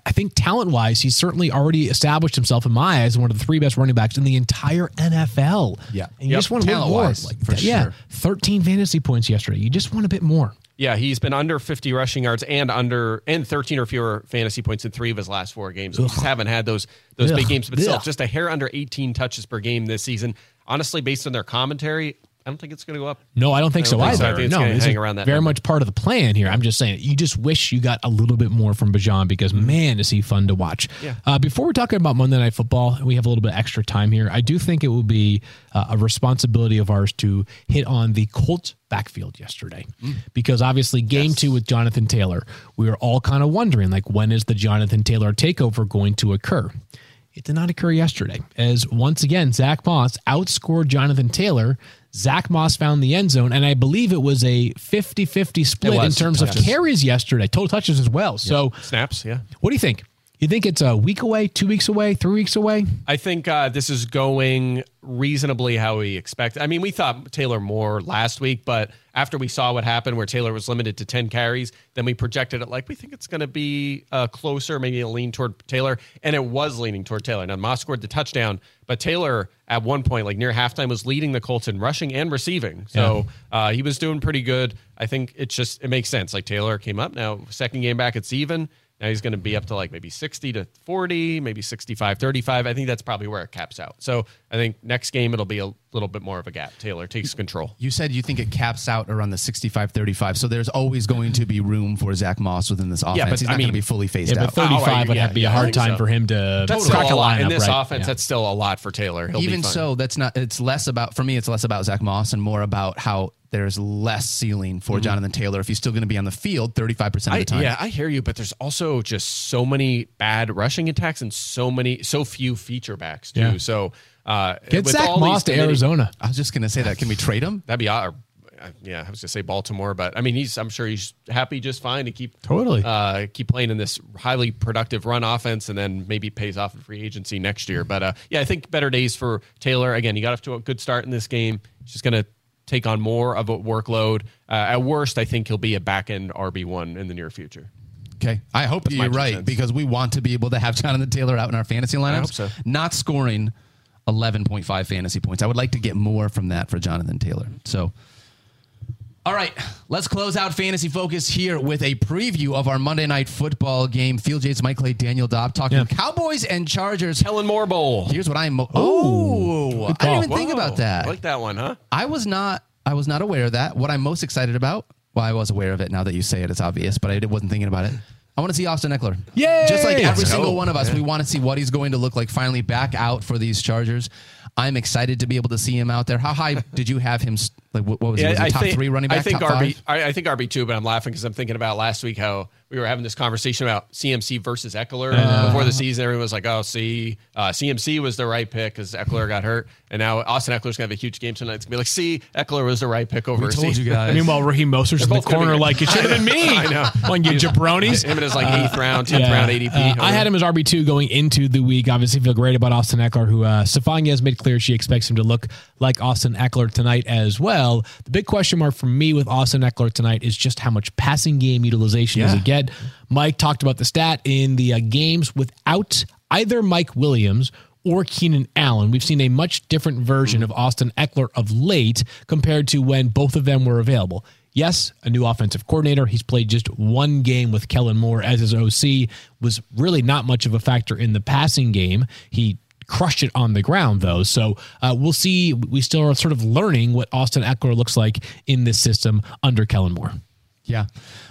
C: I, think talent wise, he's certainly already established himself in my eyes as one of the three best running backs in the entire NFL.
B: Yeah.
C: and you
B: Yep.
C: just want a little more. Like
B: for
C: yeah,
B: sure.
C: 13 fantasy points yesterday. You just want a bit more.
D: Yeah, he's been under 50 rushing yards and under and 13 or fewer fantasy points in three of his last four games. We just haven't had those those
C: Ugh.
D: big games, but still,
C: Ugh.
D: just a hair under 18 touches per game this season. Honestly, based on their commentary, I don't think it's going to go up.
C: No, I don't think
D: I
C: so
D: don't think so. I
C: either.
D: think it's
C: no,
D: gonna
C: this
D: hang
C: is
D: around that
C: very
D: number.
C: much part of the plan here. I'm just saying, you just wish you got a little bit more from Bijan because man, is he fun to watch.
D: Yeah.
C: Uh, before we're talking about Monday Night Football, we have a little bit extra time here. I do think it will be uh, a responsibility of ours to hit on the Colts backfield yesterday because obviously game two with Jonathan Taylor, we were all kind of wondering like when is the Jonathan Taylor takeover going to occur? It did not occur yesterday, as once again, Zack Moss outscored Jonathan Taylor. Zack Moss found the end zone, and I believe it was a 50 50 split in terms of carries yesterday, total touches as well. So,
D: Snaps, yeah.
C: what do you think? You think it's a week away, two weeks away, three weeks away?
D: I think uh, this is going reasonably how we expect. I mean, we thought Taylor more last week, but after we saw what happened where Taylor was limited to 10 carries, then we projected it like we think it's going to be uh, closer, maybe a lean toward Taylor. And it was leaning toward Taylor. Now, Moss scored the touchdown, but Taylor at one point, like near halftime, was leading the Colts in rushing and receiving. So uh, he was doing pretty good. I think it's just, it makes sense. Like Taylor came up. Now, second game back, it's even. Now he's going to be up to like maybe 60 to 40, maybe 65, 35. I think that's probably where it caps out. So I think next game it'll be a little bit more of a gap. Taylor takes control.
B: You said you think it caps out around the 65 35. So there's always going to be room for Zack Moss within this offense.
D: Yeah, but
B: He's
D: I
B: not going to be fully phased
C: Yeah,
B: out.
C: but 35
D: Oh, I-
C: would
D: yeah,
C: have to be
D: yeah,
C: a
D: I
C: hard time
D: so.
C: for him to
D: That's
C: crack
D: still a lot.
C: lineup,
D: In this
C: right?
D: offense,
C: Yeah.
D: that's still a lot for Taylor. He'll
B: Even
D: be fine.
B: so, that's not. It's less about for me. It's less about Zack Moss and more about how there's less ceiling for mm-hmm. Jonathan Taylor if he's still going to be on the field 35 percent of
D: I,
B: the time.
D: yeah, I hear you, but there's also just so many bad rushing attacks and so many, so few feature backs too.
C: Yeah.
D: So uh,
C: Get
D: with
C: Zack
D: all
C: Moss to Arizona.
B: I was just going to say that. Can we trade him?
D: That'd be odd. uh, Yeah, I was gonna say Baltimore, but I mean, he's. I'm sure he's happy just fine to keep
C: Totally.
D: uh, keep playing in this highly productive run offense, and then maybe pays off in free agency next year. But uh, yeah, I think better days for Taylor. Again, he got off to a good start in this game. He's just gonna take on more of a workload. Uh, at worst, I think he'll be a back end RB one in the near future.
B: Okay. I hope
D: my
B: you're right
D: cents.
B: because we want to be able to have Jonathan Taylor out in our fantasy lineups.
D: hope so.
B: Not scoring 11.5 fantasy points. I would like to get more from that for Jonathan Taylor. So, all right, let's close out Fantasy Focus here with a preview of our Monday Night Football game. Field Yates, Mike Clay, Daniel Dopp talking
C: Yeah.
B: Cowboys and Chargers.
D: Kellen Moore Bowl.
B: Here's what I'm. Mo- oh, I didn't
C: call.
B: even think about that.
D: I like that one, huh?
B: I was not I was not aware of that. What I'm most excited about, well, I was aware of it now that you say it, it's obvious, but I wasn't thinking about it. I want to see Austin Ekeler.
C: Yeah,
B: Just like every single one of us, we want to see what he's going to look like finally back out for these Chargers. I'm excited to be able to see him out there. How high did you have him Like what, what was it? Was it top
D: think,
B: three running back?
D: I think
B: top
D: RB.
B: five?
D: I, I think RB two, but I'm laughing because I'm thinking about last week how we were having this conversation about CMC versus Ekeler before the season. Everyone was like, "Oh, see, uh, CMC was the right pick because Ekeler got hurt, and now Austin Ekeler's gonna have a huge game tonight. It's gonna be like, see, Ekeler was the right pick over.
B: We told
D: C-
B: you guys. [laughs]
C: Meanwhile, Raheem Mostert's in the corner
D: be-
C: like it should have been [laughs] me.
D: I know.
C: On you jabronis.
D: Him in his like eighth round, tenth round ADP.
C: Uh, I had him as RB two going into the week. Obviously, feel great about Austin Ekeler, who uh, Stephania has made clear she expects him to look like Austin Ekeler tonight as well. The big question mark for me with Austin Ekeler tonight is just how much passing game utilization does he get? Mike talked about the stat in the uh, games without either Mike Williams or Keenan Allen. We've seen a much different version of Austin Ekeler of late compared to when both of them were available. Yes, a new offensive coordinator. He's played just one game with Kellen Moore as his OC, was really not much of a factor in the passing game. He crushed it on the ground, though. So uh, we'll see. We still are sort of learning what Austin Ekeler looks like in this system under Kellen Moore.
B: Yeah.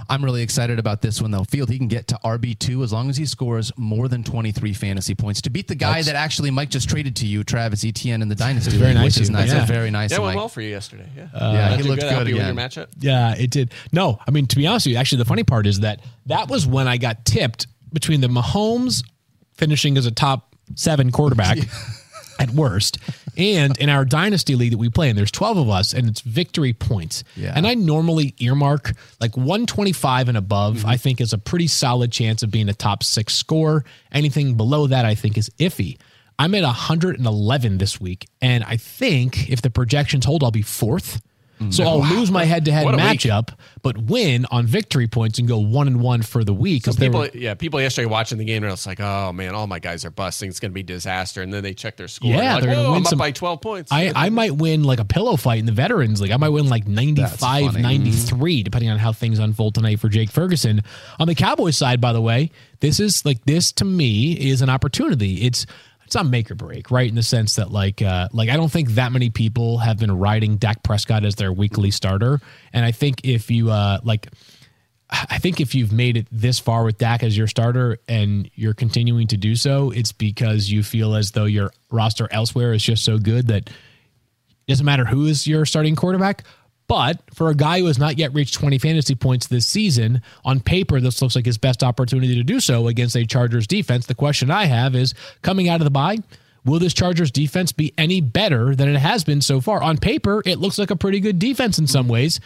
B: I'm really excited about this one, though. Field, he can get to RB2 as long as he scores more than 23 fantasy points to beat the guy that actually Mike just traded to you, Travis Etienne, in the Dynasty.
C: very nice
B: Which is nice.
C: Yeah.
B: Very nice.
D: yeah,
B: of
D: it went
B: Mike.
D: well for you yesterday. Yeah,
B: yeah, he
D: did
B: looked
D: good.
B: Good again.
D: your matchup.
C: Yeah, it did. No, I mean to be honest with you, actually, the funny part is that that was when I got tipped between the Mahomes finishing as a top seven quarterback [laughs] at worst, and in our dynasty league that we play, and there's 12 of us, and it's victory points.
B: Yeah.
C: And I normally earmark like 125 and above. Mm-hmm. I think is a pretty solid chance of being a top six score. Anything below that, I think, is iffy. I'm at 111 this week, and I think if the projections hold, I'll be fourth. Mm-hmm. So I'll lose my head-to-head
D: What a week.
C: matchup, but win on victory points and go one and one for the week.
D: So people,
C: were-
D: yeah, people yesterday watching the game are just like, "Oh man, all my guys are busting. It's going to be disaster." And then they check their score.
C: Yeah, they're gonna win
D: I'm
C: some-
D: up by 12 points.
C: I, I might win like a pillow fight in the Veterans League. I might win like 95, 93, depending on how things unfold tonight for Jake Ferguson. On the Cowboys side, by the way, this is like this to me is an opportunity. It's it's not make or break, right? In the sense that like uh like I don't think that many people have been riding Dak Prescott as their weekly starter. And I think if you uh like I think if you've made it this far with Dak as your starter and you're continuing to do so, it's because you feel as though your roster elsewhere is just so good that it doesn't matter who is your starting quarterback. But for a guy who has not yet reached 20 fantasy points this season, on paper, this looks like his best opportunity to do so against a Chargers defense. The question I have is coming out of the bye, will this Chargers defense be any better than it has been so far? On paper, it looks like a pretty good defense in some ways.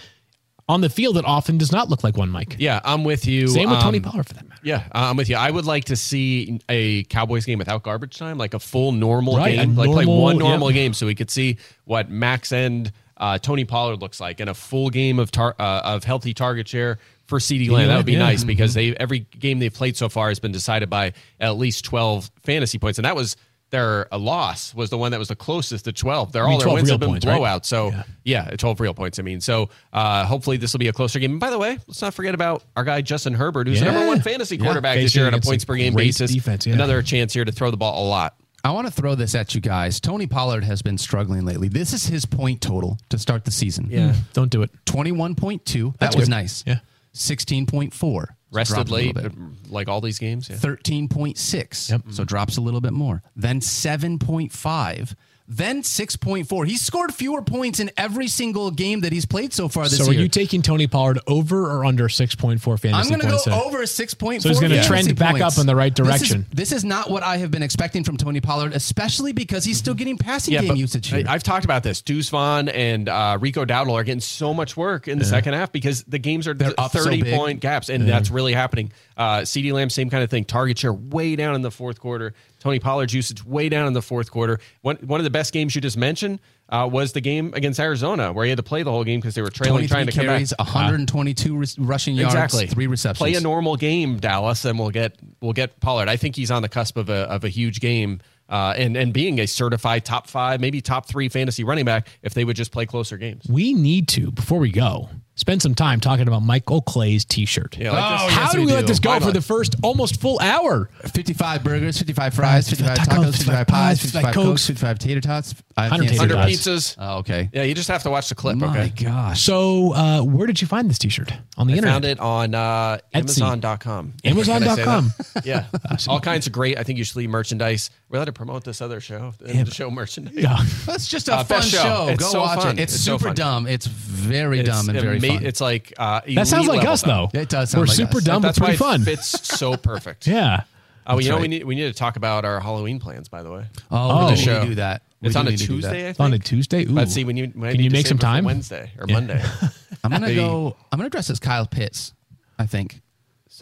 C: On the field, it often does not look like one, Mike.
D: yeah, I'm with you.
C: Same with Tony
D: Um,
C: Pollard for that matter.
D: Yeah, uh, I'm with you. I would like to see a Cowboys game without garbage time, like a full normal
C: Right,
D: game, like play one normal
C: yep.
D: game, so we could see what max end uh, Tony Pollard looks like, and a full game of tar- uh, of healthy target share for CeeDee Lamb. That would be
C: yeah.
D: nice because they every game they've played so far has been decided by at least 12 fantasy points, and that was their a loss was the one that was the closest to 12. They're
C: mean
D: all their
C: 12
D: wins
C: real
D: have been
C: points, right?
D: So yeah. 12 real points. I mean, so uh, hopefully this will be a closer game. And by the way, let's not forget about our guy Justin Herbert, who's the number one fantasy
C: Yeah.
D: quarterback this year on a points per game basis.
C: defense, yeah.
D: Another chance here to throw the ball a lot.
B: I want to throw this at you guys. Tony Pollard has been struggling lately. This is his point total to start the season.
D: Yeah. Hmm.
C: Don't do it.
B: 21.2. That
C: That's
B: was
C: good.
B: nice.
C: Yeah.
B: 16.4.
D: Rested
B: Dropped a
D: late,
B: bit.
D: Uh, like all these games. Yeah.
B: 13.6.
C: Yep.
B: So drops a little bit more. Then 7.5. Then 6.4. He's scored fewer points in every single game that he's played so far this year.
C: So are
B: year.
C: you taking Tony Pollard over or under 6.4 fantasy
B: I'm going to
C: points?
B: go
C: then?
B: over 6.4.
C: So he's gonna
B: fantasy
C: trend back
B: points.
C: up in the right
B: This is-
C: direction.
B: This is, not what I have been expecting from Tony Pollard, especially because he's still getting passing game usage here.
D: I, have talked about this. Deuce Vaughn and uh, Rico Dowdle are getting so much work in the second half because the games are th-
B: up so
D: 30
B: big.
D: point gaps, and that's really happening. Uh, CeeDee Lamb, same kind of thing. Target share way down in the fourth quarter. Tony Pollard's usage way down in the fourth quarter. One, one of the best games you just mentioned uh, was the game against Arizona, where he had to play the whole game because they were trailing, trying to come back.
B: carries, 122 re- rushing yards,
D: Exactly.
B: three receptions.
D: Play a normal game, Dallas, and we'll get we'll get Pollard. I think he's on the cusp of a of a huge game. Uh, and and being a certified top five, maybe top three fantasy running back, if they would just play closer games.
C: we need to before we go spend some time talking about Michael Clay's T-shirt.
D: Yeah, like
B: Oh.
C: How
B: yes,
C: do
B: we
C: we, let this go
D: Why
C: for
D: not?
C: the first almost full hour?
B: 55 burgers, 55 fries, 55 tacos, 55 pies, 55 cokes, 55 tater tots. I
C: 100
B: can't say
C: tater
D: Under pizzas.
B: Oh, okay.
D: Yeah, you just have to watch the clip.
B: Oh, my
D: okay.
B: gosh.
C: So, uh, where did you find this T-shirt on the
D: I
C: internet?
D: found it on uh, Amazon.com.
C: Amazon.com. [laughs]
D: Yeah. [laughs] All kinds of great, I think you should leave merchandise. We're allowed to promote this other show, the,
C: Yeah.
D: show merchandise.
C: Yeah.
B: That's just a
D: Uh,
B: fun show.
D: show.
B: Go watch it. It's,
D: It's
B: super dumb. It's very dumb and very
D: ama-
B: fun.
D: It's like uh,
C: That sounds like us,
D: dumb.
C: though.
B: It does sound
C: We're
B: like
C: super
B: us.
C: dumb,
D: That's
C: but
D: why
C: pretty fun.
D: it fits so [laughs] perfect.
C: Yeah.
D: Oh, you know,
B: right.
D: we need we need to talk about our Halloween plans, by the way.
B: oh,
C: Oh.
B: we
D: show.
B: need to do that. We
D: It's on a
B: need to do that.
D: Tuesday, I
C: It's on a. Tuesday. Ooh.
D: Let's see when you when
C: Can you make some
D: save it for
C: time?
D: Wednesday or Monday. [laughs]
B: I'm gonna
D: Maybe-
B: go. I'm gonna dress as Kyle Pitts. I think,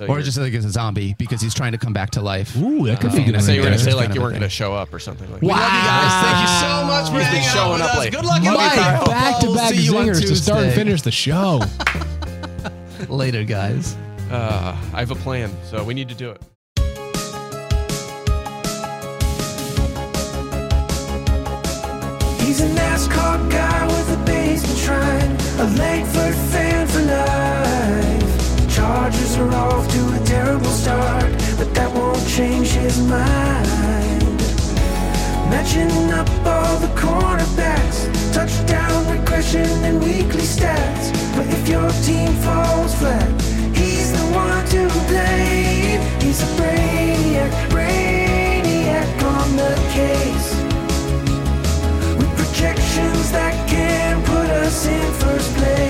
D: So
B: or
D: you're-
B: just like as a zombie because he's trying to come back to life.
C: Ooh, that could
B: Uh,
C: be
D: I was gonna
C: good.
D: say you were
C: right
D: gonna say like you
B: of
D: weren't gonna show up or something like
C: Wow.
D: that.
B: Love you guys. Thank you so much for
D: He's been
B: out
D: showing
B: with
D: up
B: us.
D: late.
B: Good luck,
C: Mike, back to back
B: See you on
C: zingers to start and finish the show. [laughs]
B: Later, guys.
D: Uh, I have a plan, so we need to do it.
A: He's a NASCAR guy with a basement shrine, a Langford fan for life. Dodgers are off to a terrible start, but that won't change his mind. Matching up all the cornerbacks, touchdown regression and weekly stats. But if your team falls flat, he's the one to blame. He's a brainiac, brainiac on the case. With projections that can put us in first place.